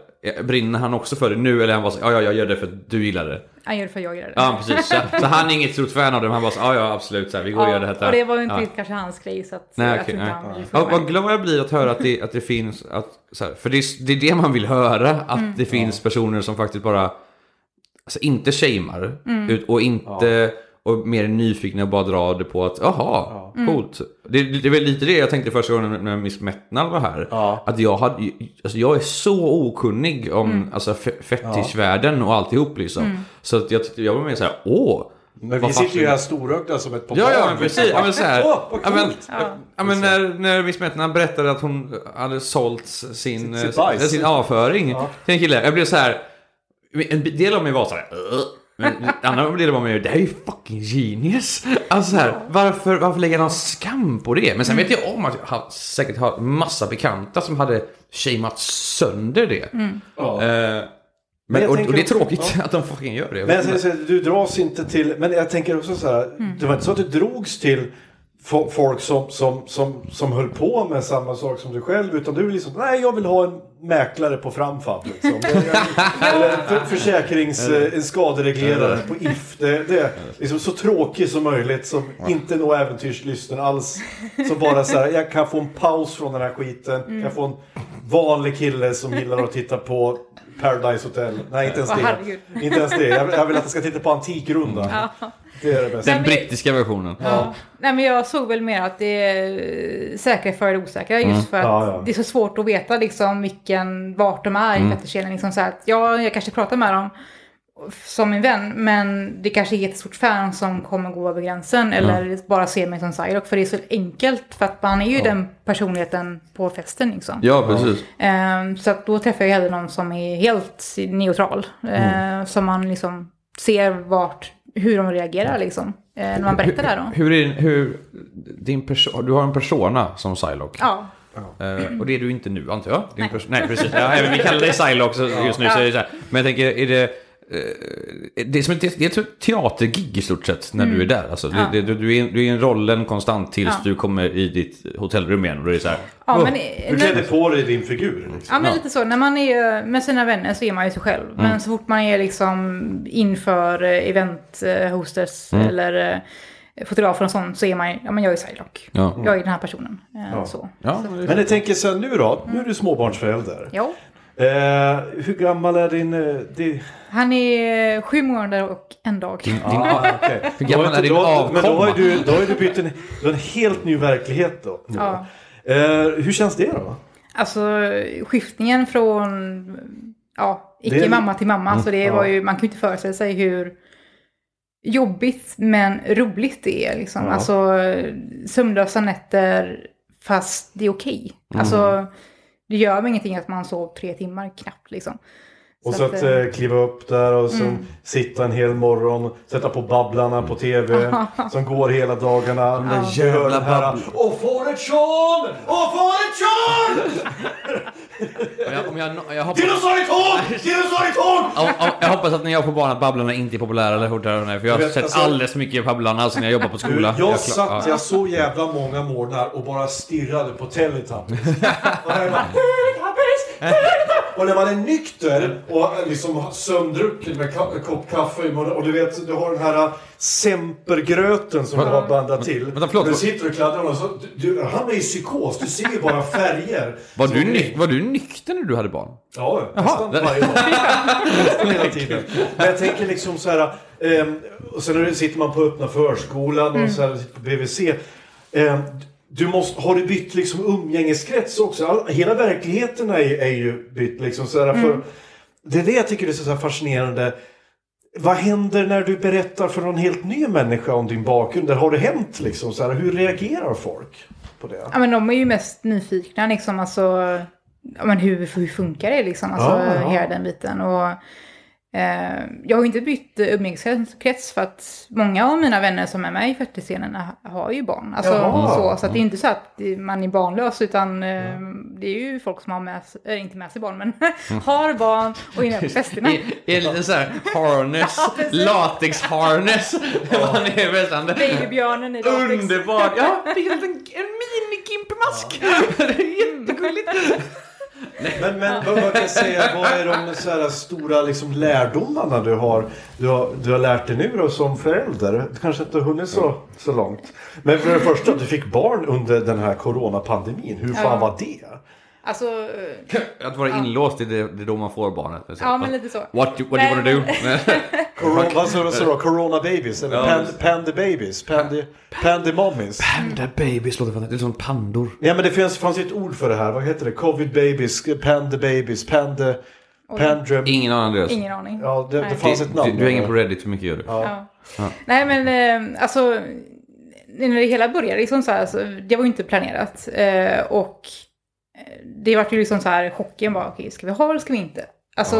brinner han också för det nu? Eller han bara så ja, ja, jag gör det för att du gillar det? Han gör det för att jag gör det. Ja, precis. Så, så han är inget stort fan av det, men han bara så, ja, ja, absolut, så här, vi går och gör det här. och det var ju inte ja. kanske hans grej. Så att Nej, jag okej, tror inte nej. han Ja, vad glad jag blir att höra att det, att det finns, att, så här, för det är, det är det man vill höra, att Mm. det finns personer som faktiskt bara, alltså inte shamear, Mm. ut, och inte, och mer nyfikna och bara drar det på att, jaha, Mm. coolt. Det, det väl lite det jag tänkte första gången när Miss Metnal var här. Ja. Att jag hade, alltså jag är så okunnig om Mm. alltså, fe- fetischvärlden och alltihop liksom. Så att jag, tyckte- jag var mer så här, åh. Men vi sitter ju här storögda som ett par Ja, ja, men precis. Ja, men så här. Åh, vad ja, men, coolt. ja, men när, när Miss Metna berättade att hon hade sålt sin, bajs. sin avföring till en kille. Jag blev så här. En del av mig var så här. Men en annan del av mig, det här är ju fucking genius. Alltså så här, varför, varför lägger han skam på det? Men sen vet jag om att jag har, säkert har massa bekanta som hade shameat sönder det. Ja. Eh, men, jag och, och det är också- tråkigt att de fucking gör det. Jag Men jag säger här, du dras inte till, men jag tänker också så här, det var inte så att du drogs till folk som, som, som, som höll på med samma sak som du själv, utan du är liksom, nej jag vill ha en mäklare på Framfab. Liksom. Eller för, försäkrings, eh, en skadereglerare på If. Det, det är liksom så tråkig som möjligt, som inte når äventyrslysten alls. Som bara så här, jag kan få en paus från den här skiten, kan jag få en vanlig kille som gillar att titta på Paradise Hotel. Nej, inte ens det. Inte ens det. Jag, jag vill att jag ska titta på Antikrundan. Det är det bästa. Den brittiska versionen. Ja. Nej men jag såg väl mer att det är säkra för det osäkra just för att Ja, ja. det är så svårt att veta liksom vilken, vart de är i fetischkedjan. Liksom så att, ja, jag kanske pratar med dem som min vän men det kanske är ett jättestort fan som kommer gå över gränsen eller bara ser mig som Psylocke för det är så enkelt för att man är ju den personligheten på festen liksom. Ja, precis. Ehm, så att då träffar jag hellre någon som är helt neutral. Eh, som man liksom ser vart, hur de reagerar liksom. Eh, när man berättar det här då. Hur är hur, din du har en persona som Psylocke. Ja. Eh, och det är du inte nu antar jag? Din nej. nej, precis. Ja, även vi kallar dig Psylocke just nu. Så är det så här. Men jag tänker, är det... eh, det är som ett, det är ett teatergig i stort sett när du är där. Alltså, det, det, du, är, du är i rollen konstant tills Ja. du kommer i ditt hotellrum igen. Och det är så här, Ja, men, Du klädde på dig din figur. Liksom. ja, men lite så. När man är med sina vänner så är man ju sig själv. Men så fort man är liksom inför eh, event eh, hostess eller eh, fotografer och sånt så är man ju, ja men jag är Psylocke. Ja. Jag är den här personen. Eh, Så. Ja, så. Men jag tänker så här nu då. Nu är du småbarnsförälder. Jo. Eh, hur gammal är din... Eh, din... Han är sju månader och en dag. din, Ah, okej. hur gammal är din då- Men då har avkomma? du, då har du bytt en, du har en helt ny verklighet då. Ja. Eh, hur känns det då? Alltså skiftningen från ja, icke är- mamma till mamma. så det ja. var ju, man kan ju inte föreställa sig hur jobbigt men roligt det är. Liksom. Ja. Alltså sömnlösa nätter fast det är okej. Mm. Alltså det gör mig ingenting att man sov tre timmar knappt liksom. Och så att eh, kliva upp där och så sitta en hel morgon, sätta på Babblarna på tv som går hela dagarna. De där jävla Babbl- Och får ett Sean! Och får ett Sean! Om jag, om jag, jag, hoppas, Dinosaurietåg! Dinosaurietåg! jag hoppas att när jag får barn att Babblarna inte är populära eller fortare. För jag har Jag vet, sett alltså- alldeles för mycket Babblarna sen jag jobbade på Du, skola. jag klar- satt ja. jag så jävla många morgnar och bara stirrade på Teletubbies. Och jag bara, Teletubbies! Teletubbies! Och när man är nykter och liksom sömndrucken med ka- en kopp kaffe i munnen och du vet, du har den här sempergröten som du har blandat till. vänta, förlåt. Du sitter och kladdar och så, du, du hamnar i psykos, du ser ju bara färger. Var du, ny, var du nykter när du hade barn? Ja, nästan det- varje dag. Nästan hela tiden. Men jag tänker liksom så här. ehm, och sen när du- sitter man på öppna förskolan och så här, sitter på BVC. ehm, du måste, har du bytt liksom umgängeskrets också? All, hela verkligheten är, ju- är ju bytt liksom. Så här, för, det är det jag tycker är så fascinerande. Vad händer när du berättar för någon helt ny människa om din bakgrund? Där har det hänt liksom? Så här, hur reagerar folk på det? Ja men de är ju mest nyfikna liksom, alltså, men hur, hur funkar det liksom, alltså Ja, ja. hela den biten. Och, jag har inte bytt eh, umgängeskrets för att många av mina vänner som är med i 40-scenen har ju barn. Alltså, Jaha. så, så det är inte så att man är barnlös utan eh, det är ju folk som har med sig, äh, inte med sig barn, men har barn och är med på festerna. I en liten sån här harness, latex-harness. Man är. Babybjörnen i latex. Underbart! Ja, det är en, en mini-gimpmask. Det är jättegulligt. Men, men vad, vad kan jag säga, vad är de så här stora liksom, lärdomarna du har, du, har, du har lärt dig nu då som förälder? Du kanske inte har hunnit så, så långt. Men för det första, du fick barn under den här coronapandemin. Hur fan var det? Alltså, Att vara inlåst, det är det det är då man får barnet. ja men lite så. What, you- what do you wanna do? Corona, vad sa du då? Corona babies? Eller Ja. pand, panda babies? Pandy mommies? Panda babies låter fantastiskt. Det är som pandor. Ja men det fanns, fanns ju ett ord för det här. Vad heter det? Covid babies? Panda babies? Panda... Pandrum? Ingen aning Andreas. Ingen aning. Ja, det, det fanns ett Du, namn. du hänger på Reddit för mycket gör du. Ja. Nej men eh, alltså, när det hela började liksom så här, så, det var ju inte planerat. Eh, och det var ju liksom så här, chocken var, okej, ska vi ha eller ska vi inte? Alltså,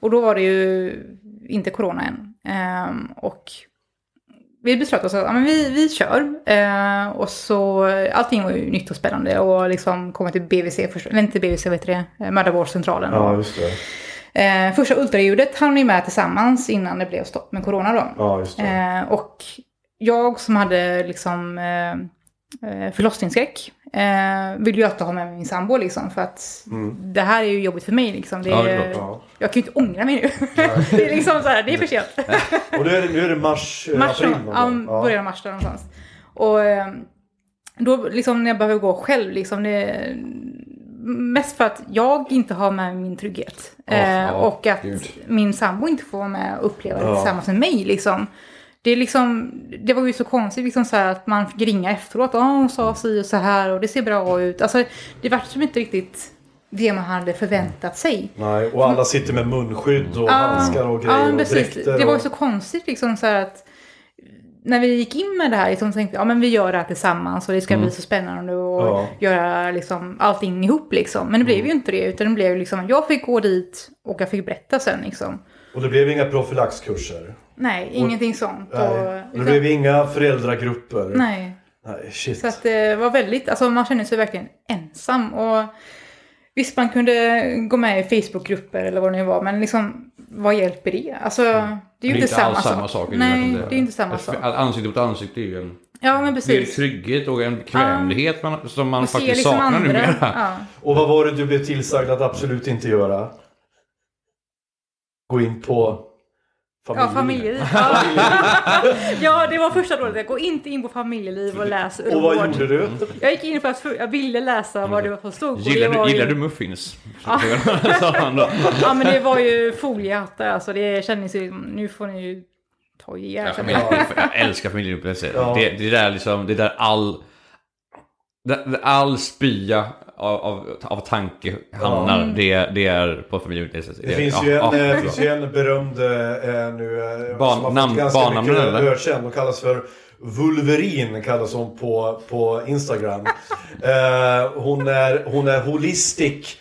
och då var det ju inte corona än. Ehm, och vi beslöt oss att ja, men vi, vi kör. Eh, och så, allting var ju nytt och spännande och liksom komma till BVC först, eller inte BVC, vad heter det, mödravårdscentralen. Ja, just det. Eh, första ultraljudet hann vi med tillsammans innan det blev stopp med corona då. Ja, just. Eh, och jag som hade liksom eh, eh, förlossningsskräck eh, vill ju alltid ha med mig min sambo liksom för att det här är ju jobbigt för mig liksom. Det Ja, det är är, klart, ja. Jag kan ju inte ångra mig nu. det är liksom så här, det är för sent. Och nu är det, nu är det mars, eh, Mars, april ja, någon gång. början av mars där någonstans. Och eh, då liksom när jag behöver gå själv liksom, det, mest för att jag inte har med min trygghet. eh, ja, och att gud. min sambo inte får vara med och uppleva det Ja. tillsammans med mig liksom. Det, är liksom, det var ju så konstigt liksom så att man fick ringa efteråt. Ja, hon sa si och så här och det ser bra ut. Alltså, det var som inte riktigt det man hade förväntat sig. Nej, och alla sitter med munskydd och handskar och grejer Ja, och precis. dräkter. Det var ju och... så konstigt liksom så att när vi gick in med det här liksom, så tänkte jag, ja men vi gör det här tillsammans och det ska bli så spännande och Ja. göra liksom allting ihop liksom. Men det blev ju inte det, utan det blev liksom, jag fick gå dit och jag fick berätta sen liksom. och det blev inga profylaxkurser. Nej, ingenting sånt. Nej. Och, Och det utan, blev inga föräldragrupper. nej. Nej, shit. Så att det var väldigt, alltså man kände sig verkligen ensam. Och visst, man kunde gå med i Facebookgrupper eller vad det nu var, men liksom vad hjälper det? Alltså, det är ju Det är inte samma, samma sak. Nej, det är inte samma sak. Ansikte mot ansikte är ju en... Ja, men Det är precis. trygghet och en bekvämlighet man, som man Och se faktiskt liksom saknar andra. numera. Ja. Och vad var det du blev tillsagd att absolut inte göra? Gå in på Ja, familjeliv. familjeliv. Ja. ja, det var första rådet. Jag går inte in på familjeliv och läs Och vad gjorde du? Jag gick in för att jag ville läsa vad det var som stod. och Gillar du, ju- gillar du muffins? Ja, men det var ju foliehattar. Alltså det kändes ju, nu får ni ju ta i er. Jag, älskar familjeupplevelser. Ja. Det, det där liksom, det där all... All spya av, av, av tanke hamnar, Mm. det, det är på familjeupplevelser. Det finns ju en, eh, finns ju en berömd eh, nu eh, Barn- som har namn- fått ganska mycket ökänd. Hon kallas för Vulverin kallas hon på, på Instagram. eh, hon, är, hon är holistic.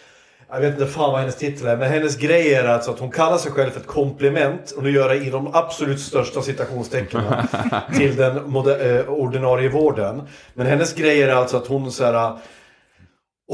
Jag vet inte fan vad hennes titel är, men hennes grej är alltså att hon kallar sig själv för ett komplement och nu gör det i de absolut största citationstecknen till den moder- eh, ordinarie vården. Men hennes grej är alltså att hon så här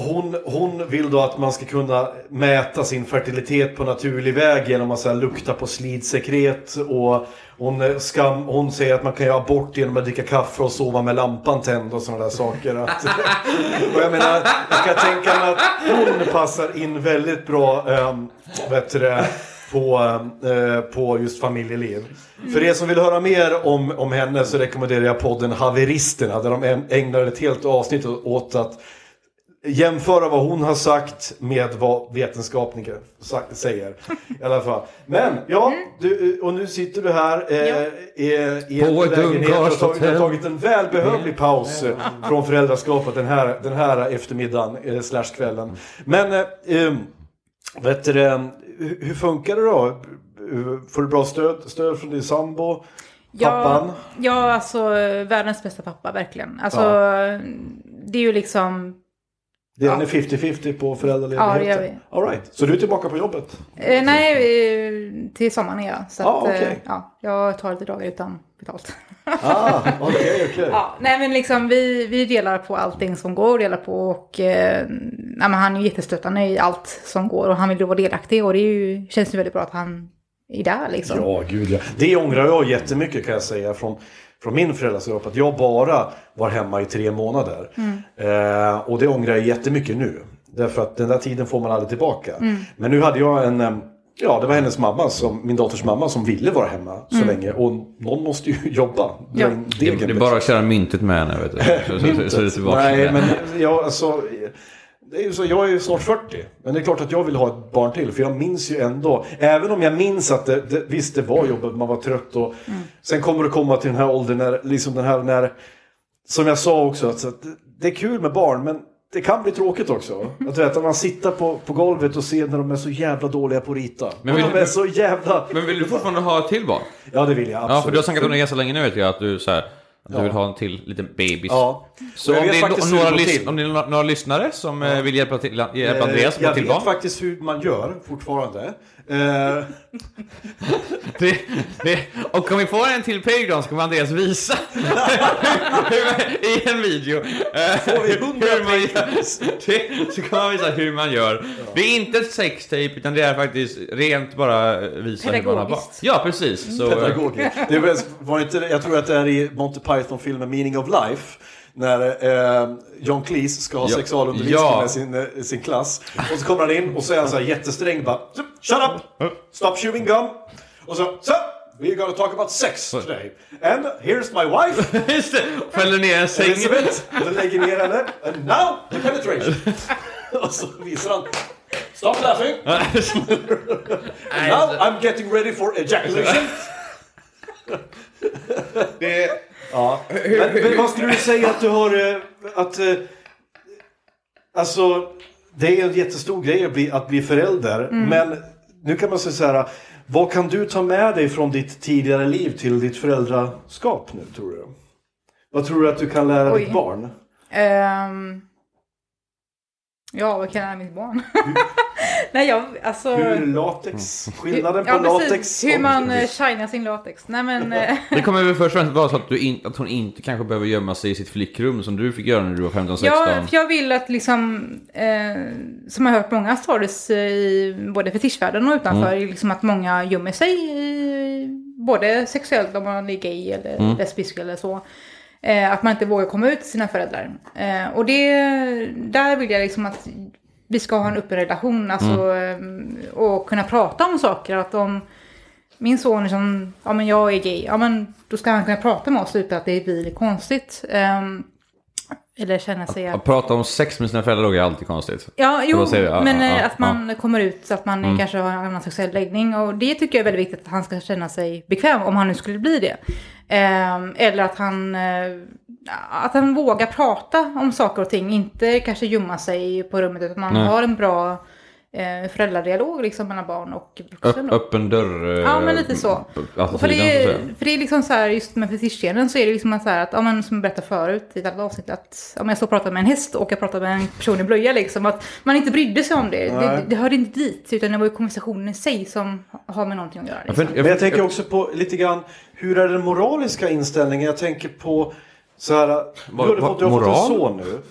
hon, hon vill då att man ska kunna mäta sin fertilitet på naturlig väg genom att så här, lukta på slidsekret. Och hon, eh, skam, hon säger att man kan göra abort genom att dricka kaffe och sova med lampan tänd och sådana där saker. Att, och jag menar, jag kan tänka mig att hon passar in väldigt bra ähm, vet du på, eh, på just familjeliv. För er som vill höra mer om, om henne så rekommenderar jag podden Haveristerna där de ägnar ett helt avsnitt åt att jämföra vad hon har sagt med vad vetenskapen säger. I alla fall. Men ja, du, och nu sitter du här eh, i, i en På ett lägenhet och har tagit, ungkarlshotell. har tagit en välbehövlig paus eh, från föräldraskapet den här, den här eftermiddagen eh, slash kvällen. Men eh, vet du, hur, hur funkar det då? Får du bra stöd, stöd från din sambo? Pappan? Ja, ja, alltså världens bästa pappa verkligen. Alltså, det är ju liksom... Det är ni 50-50 på föräldraledigheten? Ja, det gör vi. All right. Så du är tillbaka på jobbet? Eh, nej, eh, till sommaren är jag. Så Ah, att, eh, ja, jag tar lite dagar utan betalt. Ah, okej, okej. ja, nej, men liksom vi, vi delar på allting som går, delar på och eh, nej, men han är jättestöttande i allt som går och han vill ju vara delaktig och det ju, känns ju väldigt bra att han är där liksom. Ja, gud ja. Det ångrar jag jättemycket kan jag säga från, från min föräldraskap. Att jag bara var hemma i tre månader. Eh, och det ångrar jag jättemycket nu. Därför att den där tiden får man aldrig tillbaka. Men nu hade jag en... Ja, det var hennes mamma, som, min dotters mamma, som ville vara hemma så länge. Och någon måste ju jobba. Ja. Det, det är bara att köra myntet med henne. Vet du. Så, så, så, så. Nej, men jag, alltså, det är ju så, jag är ju snart 40. Men det är klart att jag vill ha ett barn till. För jag minns ju ändå, även om jag minns att det, det, visst det var jobbigt, man var trött. Och, Sen kommer det komma till den här åldern när, liksom den här, när, som jag sa också, att, att det, det är kul med barn. Men det kan bli tråkigt också. Att, du vet, att man sitter på, på golvet och ser när de är så jävla dåliga på att rita. Men och vill- de är så jävla... Men vill du fortfarande ha ett till barn? Ja, det vill jag absolut. Ja, för du har snackat om det ganska länge nu vet jag. Att du, så här, du vill ha en till liten bebis. Ja. Så jag om det, no- några, lys- om det är några, några lyssnare som eh, vill hjälpa, till, hjälpa Eh, Andreas få jag till vet faktiskt hur man gör fortfarande. Eh, Det, det, och om vi får en till Patreon så kommer Andreas visa i en video. eh, Får vi 100 hur man gör. Så kommer han visa hur man gör. Det är inte ett sextape utan det är faktiskt rent bara visa hur man har barn. Ja, precis. Så, Pedagogiskt. Det var, var inte, jag tror att det är i Monty Python-filmen Meaning of Life. När eh, John Cleese ska ha Ja. sexualundervisning Ja. med sin, eh, sin klass. Och så kommer han in och så är han så här jättesträng. Bara, Shut up! Stop chewing gum! Och så, so, we're gonna talk about sex today. And here's my wife, Just det, fäller ner en säng. Elizabeth. Och så lägger ner henne. And now the penetration. och så visar han. Stop laughing! Now I'm getting ready for ejaculation. Det, Ja. Men, men vad skulle du säga att du har... eh, Att, eh, alltså, det är en jättestor grej att bli, att bli förälder. Men nu kan man säga så här. Vad kan du ta med dig från ditt tidigare liv till ditt föräldraskap nu, tror du? Vad tror du att du kan lära Oj. ditt barn? Ehm, ja, vad kan jag lära mitt barn? Nej, jag, alltså... Hur latex, skillnaden på ja, latex. Hur och- man eh, shinar sin latex. Nej, men... eh, det kommer väl först och främst vara så att, du in, att hon inte kanske behöver gömma sig i sitt flickrum som du fick göra när du var 15-16. Ja, för jag vill att liksom, eh, som jag har hört många stories i både fetischvärlden och utanför, Mm. liksom att många gömmer sig i, både sexuellt om man är gay eller Mm. lesbisk eller så. Eh, att man inte vågar komma ut till sina föräldrar. Eh, och det, där vill jag liksom att vi ska ha en öppen relation, alltså, Mm. eh, och kunna prata om saker. Att om min son är som, ja men jag är gay, ja men då ska han kunna prata med oss utan att det blir lite Ehm, eller känna sig att... Att prata om sex med sina föräldrar är alltid konstigt. Ja, jo? Ja, men ja, eh, Mm. att man kommer ut så att man kanske har en annan sexuell läggning. Och det tycker jag är väldigt viktigt att han ska känna sig bekväm om han nu skulle bli det. Ehm, eller att han, eh, att han vågar prata om saker och ting. Inte kanske gömma sig på rummet utan man Nej. har en bra eh, föräldradialog liksom mellan barn och vuxen. Då. öppen dörr. eh, Ja, men lite så. Och för, det, säga. för det är liksom så här, just med fetischscenen så är det liksom att så här att, ja men som jag berättade förut i ett annat avsnitt, att om jag står och pratar med en häst och jag pratar med en person i blöja liksom, att man inte brydde sig om det. Det, det hörde inte dit, utan det var ju konversationen i sig som har med någonting att göra. Ja, Liksom. Men jag tänker också på lite grann, hur är den moraliska inställningen? Jag tänker på Så här, du Va- har va- fått, du har fått en son nu.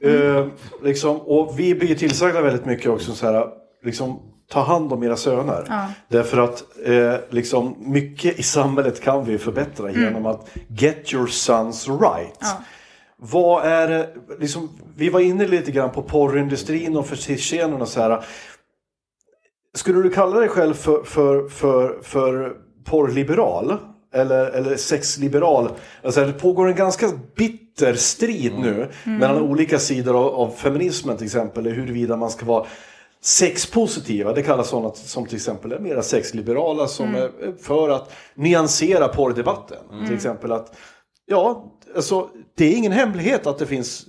Eh, liksom, och vi blir tillsagda väldigt mycket också så här, liksom, ta hand om era söner. Därför att eh, liksom, mycket i samhället kan vi förbättra genom att get your sons right. Vad är det, liksom, vi var inne lite grann på porrindustrin och fetischscenen och så här. Skulle du kalla dig själv för, för, för, för porrliberal? Eller, eller sexliberal? Alltså, det pågår en ganska bitter strid nu mellan olika sidor av, av feminismen till exempel. Huruvida man ska vara sexpositiva. Det kallas sådana som till exempel är mera sexliberala som är för att nyansera porrdebatten. Till exempel att Ja, alltså det är ingen hemlighet att det finns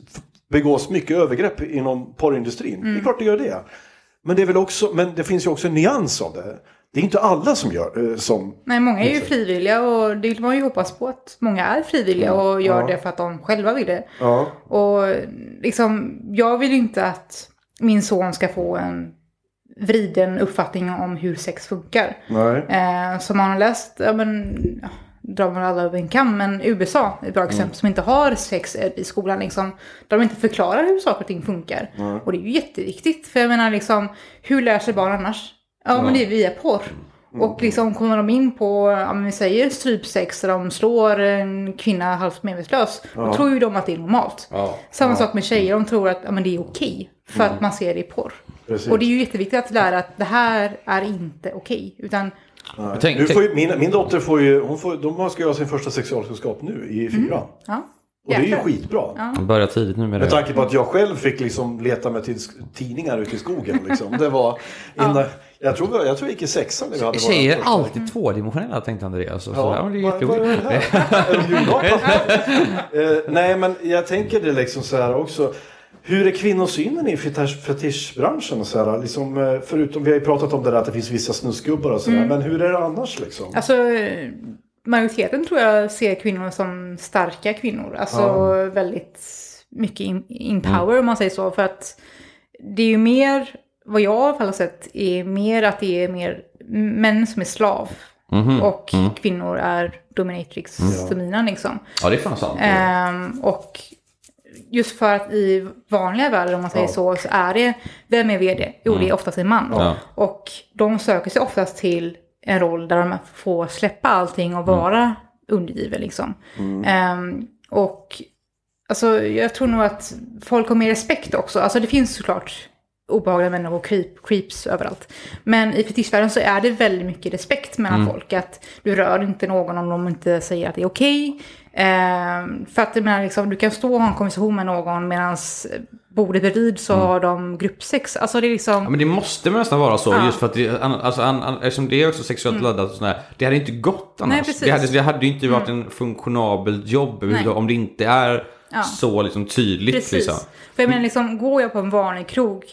begås mycket övergrepp inom porrindustrin. Det är klart det gör det. Men det, är väl också, men det finns ju också en nyans av det. Det är inte alla som gör eh, som... Nej, många är ju frivilliga och det vill man ju hoppas på att många är frivilliga och gör det för att de själva vill det. Ja. Och liksom, jag vill ju inte att min son ska få en vriden uppfattning om hur sex funkar. Nej. Eh, som man har läst, ja men, ja, drar man alla över en kam, men USA är ett bra exempel som inte har sex i skolan liksom. Där de inte förklarar hur saker och ting funkar. Och det är ju jätteviktigt, för jag menar liksom, hur lär sig barn annars? Ja, men det är via porr. Och liksom kommer de in på, ja men vi säger strypsex där de slår en kvinna halvt medvetslös. Då tror ju de att det är normalt. Samma sak med tjejer, de tror att ja, men det är okej. För att man ser det i porr. Precis. Och det är ju jätteviktigt att lära att det här är inte okej. Utan tänk, Nu tänk, får ju, min, min dotter får ju, hon får, de ska göra sin första sexualkunskap nu i fyran. ja. Och det är ju skitbra. börja tidigt nu med Med det. tanke på att jag själv fick liksom leta mig till tidningar ute i skogen. Liksom. Det var innan, jag, tror, jag tror jag gick i sexan när vi hade Tjejer är alltid tvådimensionella tänkte Andreas. Och så, ja, men det är jätteroligt. Är de? Eh, Nej, men jag tänker det liksom så här också. Hur är kvinnosynen i fetisch, fetischbranschen? Och så här, liksom, eh, förutom, vi har ju pratat om det där att det finns vissa snusgubbar och sådär. Men hur är det annars liksom? Alltså, majoriteten tror jag ser kvinnor som starka kvinnor. Alltså väldigt mycket in, in power om man säger så. För att det är ju mer, vad jag i alla fall har sett, är mer att det är mer män som är slav. Och kvinnor är dominatrix, dominan liksom. Ja, det är fan sant. Ehm, och just för att i vanliga världar, om man säger så, så är det, vem är vd? Jo, det är oftast en man. Ja. Och de söker sig oftast till en roll där de får släppa allting och vara undergiven liksom. Ehm, och alltså, jag tror nog att folk har mer respekt också. Alltså det finns såklart obehagliga människor och creep, creeps överallt. Men i fetischvärlden så är det väldigt mycket respekt mellan folk. Att du rör inte någon om de inte säger att det är okej. Ehm, för att menar, liksom, du kan stå och ha en konversation med någon medan bordet bredvid så har de gruppsex. Alltså det är liksom... Ja, men det måste nästan vara så, Ja. just för att det, alltså, an, an, eftersom det är också sexuellt laddat och sådär, det hade inte gått annars. Nej, precis. det, hade, det hade inte varit en funktionabelt jobb om det inte är Ja. så liksom tydligt. Precis. Liksom. För jag menar, liksom, går jag på en vanlig krog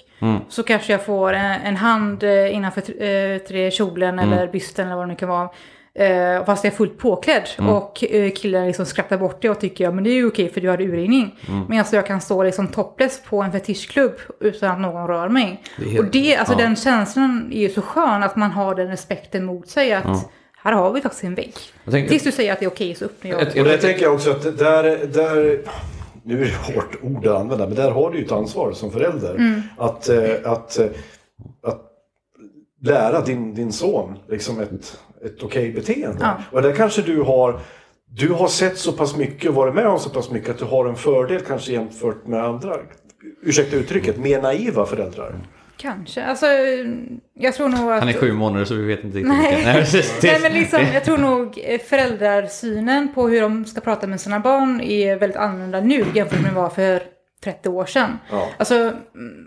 så kanske jag får en, en hand eh, innanför eh, till kjolen eller bysten eller vad det nu kan vara. Eh, fast jag är fullt påklädd. Och eh, killen liksom skrattar bort det och tycker ja men det är ju okej för du har urringning. Men alltså jag kan stå liksom topless på en fetischklubb utan att någon rör mig. Det helt- och det, alltså ja. den känslan är ju så skön att man har den respekten mot sig att här har vi faktiskt en vägg. Tänker- Tills du säger att det är okej så öppnar jag. Ett- Och det tänker jag också att där, där nu är det hårt ord att använda, men där har du ju ett ansvar som förälder. Att, eh, att, eh, att lära din, din son liksom ett, ett okej beteende. Ja. Och där kanske du har du har sett så pass mycket och varit med om så pass mycket att du har en fördel kanske jämfört med andra, ursäkta uttrycket, mer naiva föräldrar. Kanske. Alltså jag tror nog att... Han är sju månader så vi vet inte riktigt. Nej. Nej, men liksom, jag tror nog eh, föräldrasynen på hur de ska prata med sina barn är väldigt annorlunda nu jämfört med vad det var för 30 år sedan. Ja. Alltså, mm,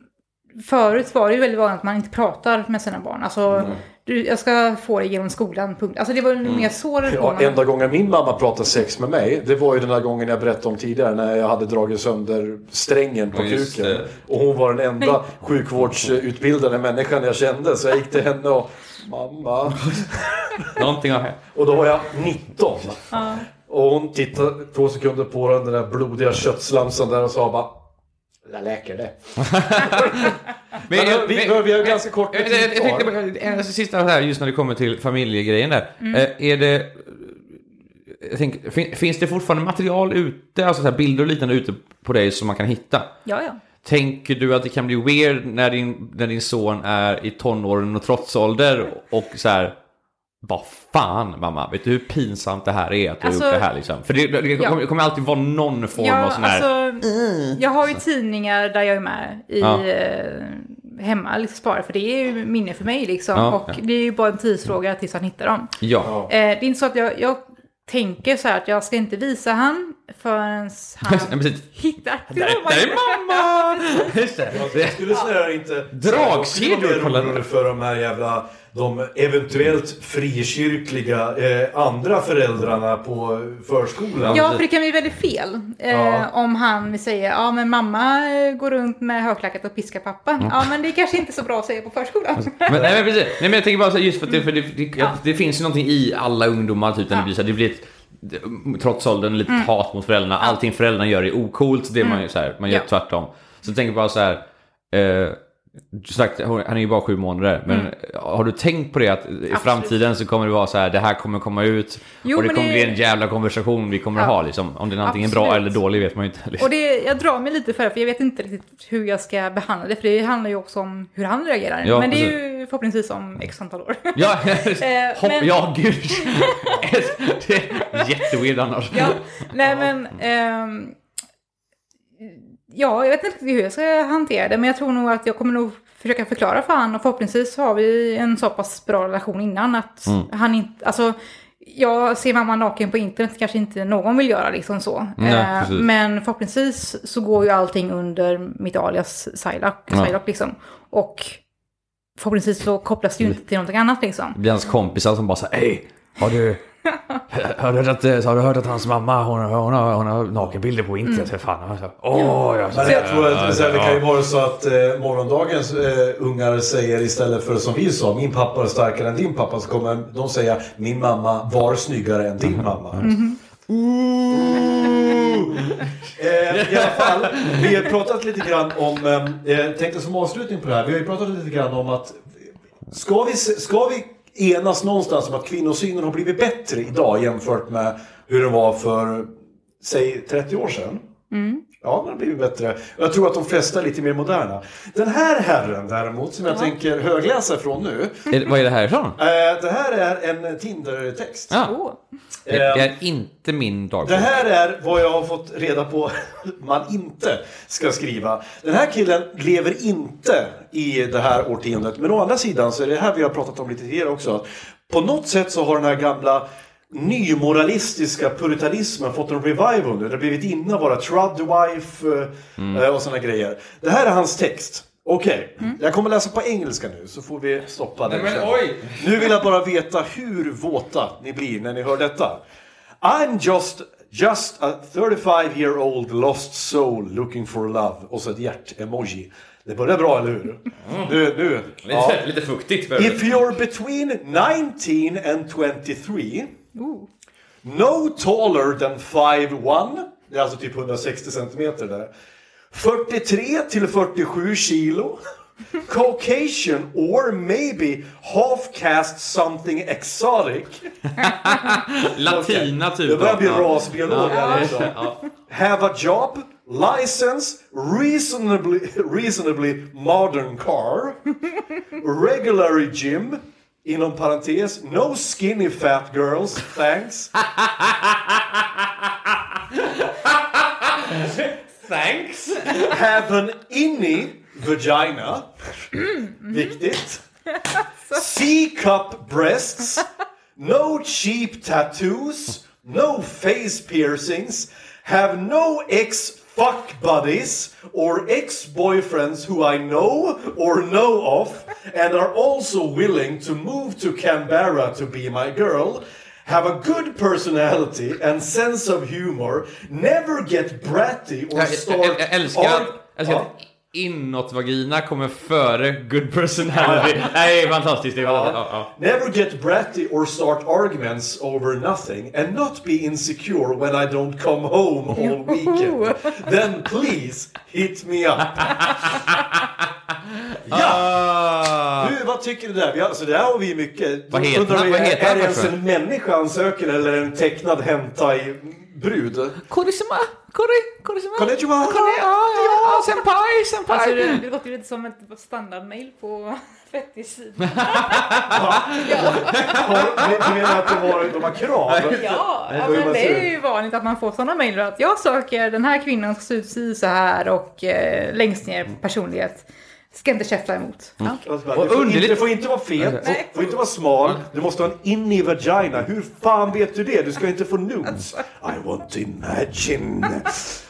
förut var det ju väldigt vanligt att man inte pratar med sina barn. Alltså, du, jag ska få det genom skolan, punkt. Alltså det var ju mer så Mm. Ja, enda gången min mamma pratade sex med mig, det var ju den där gången jag berättade om tidigare när jag hade dragit sönder strängen på Ja, just kuken. det. Och hon var den enda sjukvårdsutbildade människan jag kände. Så jag gick till henne och mamma. Någonting har hänt. Och då var jag 19. Och hon tittade två sekunder på den, den där blodiga köttslamsan där och sa bara det läker det. Men, Men, vi- vi har ganska kort med jag, jag, tid jag tänkte bara, en sista här, just när det kommer till familjegrejen där. Mm. Eh, Är det... jag tänker, fin, finns det fortfarande material ute, alltså så här bilder och liknande ute på dig som man kan hitta? Ja, ja. Tänker du att det kan bli weird när din, när din son är i tonåren och trotsålder och så här vad fan mamma, vet du hur pinsamt det här är att du Alltså, har gjort det här liksom? För det, det, ja. kommer, det kommer alltid vara någon form Ja, av sån här... alltså, jag har ju tidningar där jag är med i, Ja. Hemma, liksom spara, för det är ju minne för mig liksom. Ja, och ja. det är ju bara en tidsfråga tills han hittar dem. Ja. Eh, det är inte så att jag, jag tänker så här att jag ska inte visa han förrän Ja, han precis. hittar Där, där är mamma! Just det. Jag skulle säga inte... Dragkedjor Jag för de här jävla... De eventuellt frikyrkliga eh, andra föräldrarna på förskolan. Ja, för det kan bli väldigt fel. Eh, Ja. Om han säga, ja men mamma eh, går runt med högklackat och piskar pappa. Ja, men det är kanske inte så bra att säga på förskolan. Men, nej, men precis. Nej, men jag tänker bara så just för att det, för det, det, Ja. det finns ju någonting i alla ungdomar typ när det Ja. blir så här, det blir ett trots åldern lite hat mot föräldrarna. Allting föräldrarna gör är ocoolt, det är man så här, man gör Ja. tvärtom. Så jag tänker bara så här, eh, sagt, han är ju bara sju månader, men har du tänkt på det att i framtiden så kommer det vara så här, det här kommer komma ut Jo, och det kommer det- bli en jävla konversation vi kommer Ja. ha liksom. Om det är antingen bra Absolut. eller dålig vet man ju inte. Liksom. Och det, jag drar mig lite för det, för jag vet inte riktigt hur jag ska behandla det. För det handlar ju också om hur han reagerar. Ja, men det är ju förhoppningsvis om x antal år. Ja, hopp, men- ja gud. det är jätteweird annars. ja, nej men... ehm, ja, jag vet inte hur jag ska hantera det. Men jag tror nog att jag kommer nog försöka förklara för han. Och förhoppningsvis har vi en så pass bra relation innan att Mm. han inte... Alltså, jag ser mamma naken på internet kanske inte någon vill göra liksom så. Nej, Eh, men förhoppningsvis så går ju allting under mitt alias Psylocke, Ja. Psylocke liksom. Och förhoppningsvis så kopplas det ju inte till någonting annat liksom. Det blir hans kompisar som bara säger Hej, har du, har, du hört att, har du hört att hans mamma hon, har- hon, har, hon har nakenbilder på internet? Mm. För fan. Alltså, Åh, jag, Men jag tror att så här, det kan ju vara så att eh, morgondagens eh, ungar säger istället för som vi sa, min pappa är starkare än din pappa, så kommer de säga min mamma var snyggare än din mamma. Ooh. Eh, I alla fall, vi har pratat lite grann om, eh, jag tänkte som avslutning på det här, vi har ju pratat lite grann om att Ska vi, ska vi enas någonstans om att kvinnosynen har blivit bättre idag jämfört med hur den var för, säg 30 år sedan? Mm. Ja, den har blivit bättre. Jag tror att de flesta är lite mer moderna. Den här herren däremot, som jag tänker högläsa från nu. är, vad är det här ifrån? Eh, det här är en Tinder-text. Ja, det, det är inte min dagbok. Det här är vad jag har fått reda på man inte ska skriva. Den här killen lever inte i det här årtiondet. Men å andra sidan så är det här vi har pratat om lite tidigare också. På något sätt så har den här gamla nymoralistiska puritanismen fått en revival nu. Det har blivit inne att vara trudwife eh, och sådana grejer. Det här är hans text. Okej, jag kommer läsa på engelska nu så får vi stoppa den. men oj! Nu vill jag bara veta hur våta ni blir när ni hör detta. I'm just, just a 35 year old lost soul looking for love. Och så ett hjärt-emoji. Det börjar bra, eller hur? Nu, nu. Ja. Lite, lite fuktigt. If you're between 19 and 23, no taller than 5'1, det är alltså typ 160 centimeter där. 43 till 47 kilo. Caucasian or maybe half cast something exotic. Latina typ. Det börjar bli rasbiolog här också. Have a job, license, reasonably, reasonably modern car, regular gym, inom parentes, no skinny fat girls, thanks. Thanks! Have an innie vagina, viktigt. C-cup breasts, no cheap tattoos, no face piercings, have no ex fuck buddies or ex boyfriends who I know or know of and are also willing to move to Canberra to be my girl. Have a good personality and sense of humor. Never get bratty or Jag, start. jag, jag älskar arg- älskar att inåt-vagina kommer före good personality. Nej, det är fantastiskt. Det är fantastiskt. Ja, ja. Never get bratty or start arguments over nothing and not be insecure when I don't come home all weekend. Then please hit me up. Ja! Vad tycker du där? Vi, alltså, det där har vi mycket. Vad heter Undrar Vad heter är det ens en människa han söker eller en tecknad hentai-brud? Korisima, kori, korisima. Konnichiwa! Kone- Ja, ja, ja, senpai, senpai. Alltså det, det låter ju lite som ett standardmail på fettis-sidan. Har- Du menar att det var, de har krav? Ja, ja men det är ju vanligt att man får sådana mejl att jag söker den här kvinnan som ser ut så här och eh, längst ner personlighet. Ska inte käfta emot. Ja. Alltså, bara, Och du får inte, det får inte vara fet, Nej. det får inte vara smal, du måste ha en in i vagina. Hur fan vet du det? Du ska inte få nudes. I want to imagine.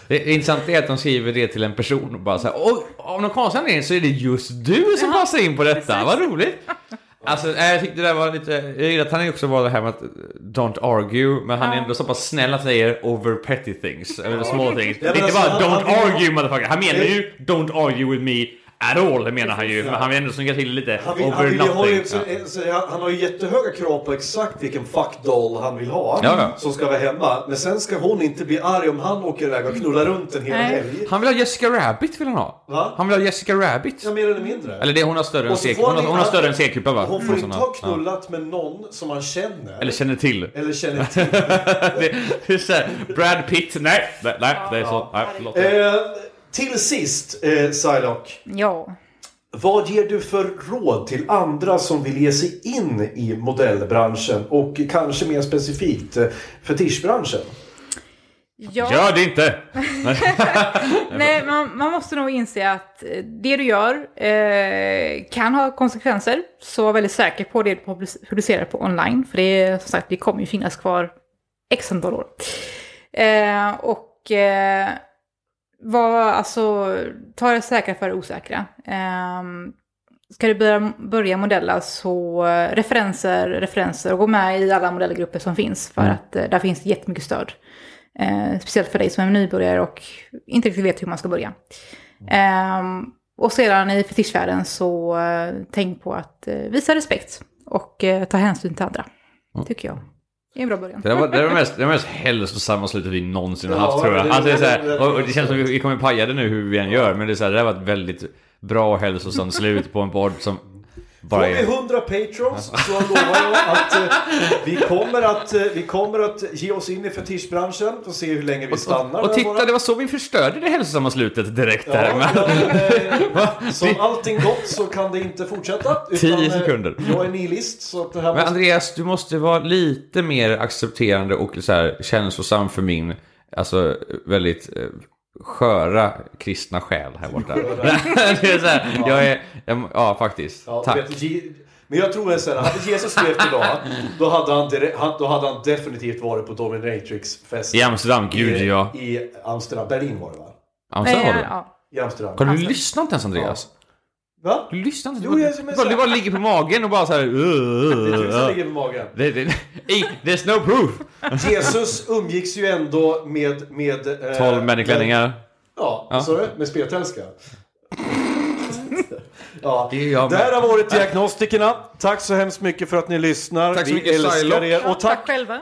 Det är intressant är att de skriver det till en person och bara så här, och av någon konstig anledning så är det just du som passar in på detta, vad roligt! Alltså, jag tyckte det där var lite, jag gillar att han också var det här med att don't argue, men han är ändå så pass snäll att säger over petty things, eller small things. Ja, men inte alltså, bara don't argue motherfucker, han menar ju don't argue with me at all, det menar han ju, men han vill ändå snygga till lite Han, vill, over han, vill ha nothing. ju, så, så, han, har ju jättehöga krav på exakt vilken fuckdoll han vill ha. Ja, ja. Som ska vara hemma. Men sen ska hon inte bli arg om han åker iväg och knullar runt en hel helg. Han vill ha Jessica Rabbit vill han ha. Va? Han vill ha Jessica Rabbit. Ja, mer eller mindre. Eller det, hon har större än Och så C- får hon har, han- hon har större än C-kupa va? Hon får inte ha Ja. knullat med någon som han känner. Eller känner till. eller känner till. det, det är så här, Brad Pitt, nej, nej, nej, det är så, nej, förlåt. eh, till sist, eh, Psylocke. ja. Vad ger du för råd till andra som vill ge sig in i modellbranschen och kanske mer specifikt eh, fetischbranschen? Ja. Gör det inte! Nej, man, man måste nog inse att eh, det du gör eh, kan ha konsekvenser. Så var väldigt säker på det du public- producerar på online. För det är som sagt, det kommer ju finnas kvar x antal år. Eh, och eh, var, alltså, ta det säkra för det osäkra. Eh, ska du börja, börja modella så eh, referenser, referenser och gå med i alla modellgrupper som finns. För att eh, där finns jättemycket stöd. Eh, speciellt för dig som är nybörjare och inte riktigt vet hur man ska börja. Ehm, och sedan i fetischvärlden så eh, tänk på att eh, visa respekt och eh, ta hänsyn till andra. Tycker jag. Det är en bra början. Det var det, var det mest, det var mest hälsosamma slutet vi någonsin har Ja, haft tror jag. det- Alltså, det, är så här, och, det känns som vi, vi kommer paja det nu hur vi än gör, men det, är så här, det där var ett väldigt bra och hälsosamt slut på en podd som Får vi är... 100 patrons så lovar jag att eh, vi, kommer att eh, vi kommer att ge oss in i fetischbranschen och se hur länge vi stannar. Och där titta, bara. det var så vi förstörde det hälsosamma slutet direkt Ja, där. Men, eh, som allting gott så kan det inte fortsätta. Tio eh, sekunder. Jag är nihilist så att det här men måste... Andreas, du måste vara lite mer accepterande och så här, känslosam för min, alltså väldigt sköra kristna själ här borta. det är så här, jag är, jag, ja faktiskt. Ja, Tack. vet, men jag tror så här, hade Jesus levt idag, då hade han, då hade han definitivt varit på Dominatrix-fest. I Amsterdam, gud I, ja. I Amsterdam, Berlin var det va? Amsterdam var det. ja. I Amsterdam. Har du lyssnat inte ens Andreas? Va? Du lyssnar inte? Jo, du, jag- du, bara, du bara ligger på magen och bara så här... Uh, Det är uh, ligger på magen. det, det, there's no proof! Jesus umgicks ju ändå med... med eh, 12 män i med- klänningar. Ja, Ja. så Med spetälska. ja. Det här har varit Diagnostikerna. Tack så hemskt mycket för att ni lyssnar. Tack så Vi mycket, älskar Psylocke. er. Och Tack tack, själva.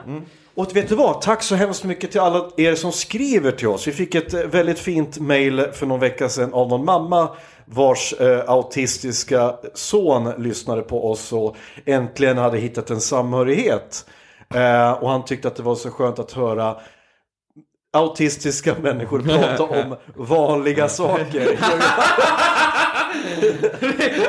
Och vet du vad? Tack så hemskt mycket till alla er som skriver till oss. Vi fick ett eh, väldigt fint mail för någon vecka sedan av någon mamma vars eh, autistiska son lyssnade på oss och äntligen hade hittat en samhörighet. Eh, och han tyckte att det var så skönt att höra autistiska människor prata om vanliga saker.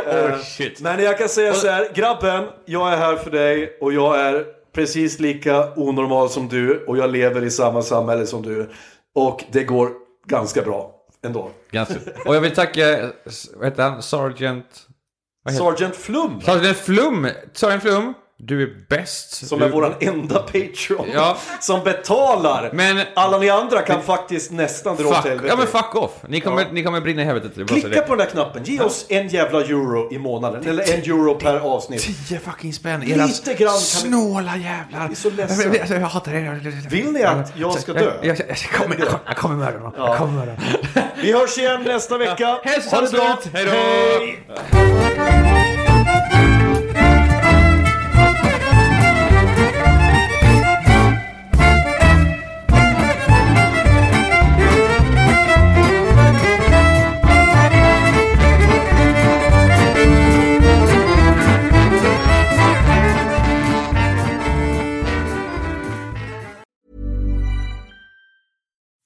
Oh, shit. Men jag kan säga så här, grabben, jag är här för dig och jag är precis lika onormal som du och jag lever i samma samhälle som du. Och det går ganska bra ändå. Ganska. Och jag vill tacka, vad heter han, Sergeant... Sergeant Flum, Sergeant Flum! Sergeant Flum, du är bäst. som du, är våran enda Patreon, Ja. som betalar. Men... Alla ni andra kan faktiskt nästan dra åt Fuck, helvete. ja men fuck off. Ni kommer, Ja. ni kommer brinna i helvetet. Klicka på den där knappen, ge oss en jävla euro i månaden. Eller en euro per avsnitt. 10 fucking spänn. Lite grann kan snåla jävlar. är så ledsen. Jag, jag, jag hatar er. Vill ni att jag ska dö? Jag, jag, jag, kommer, jag, kommer- jag kommer mörda honom. Jag kommer mörda honom. Vi hörs igen nästa vecka. Hälsosamt Ha det bra. Hej då.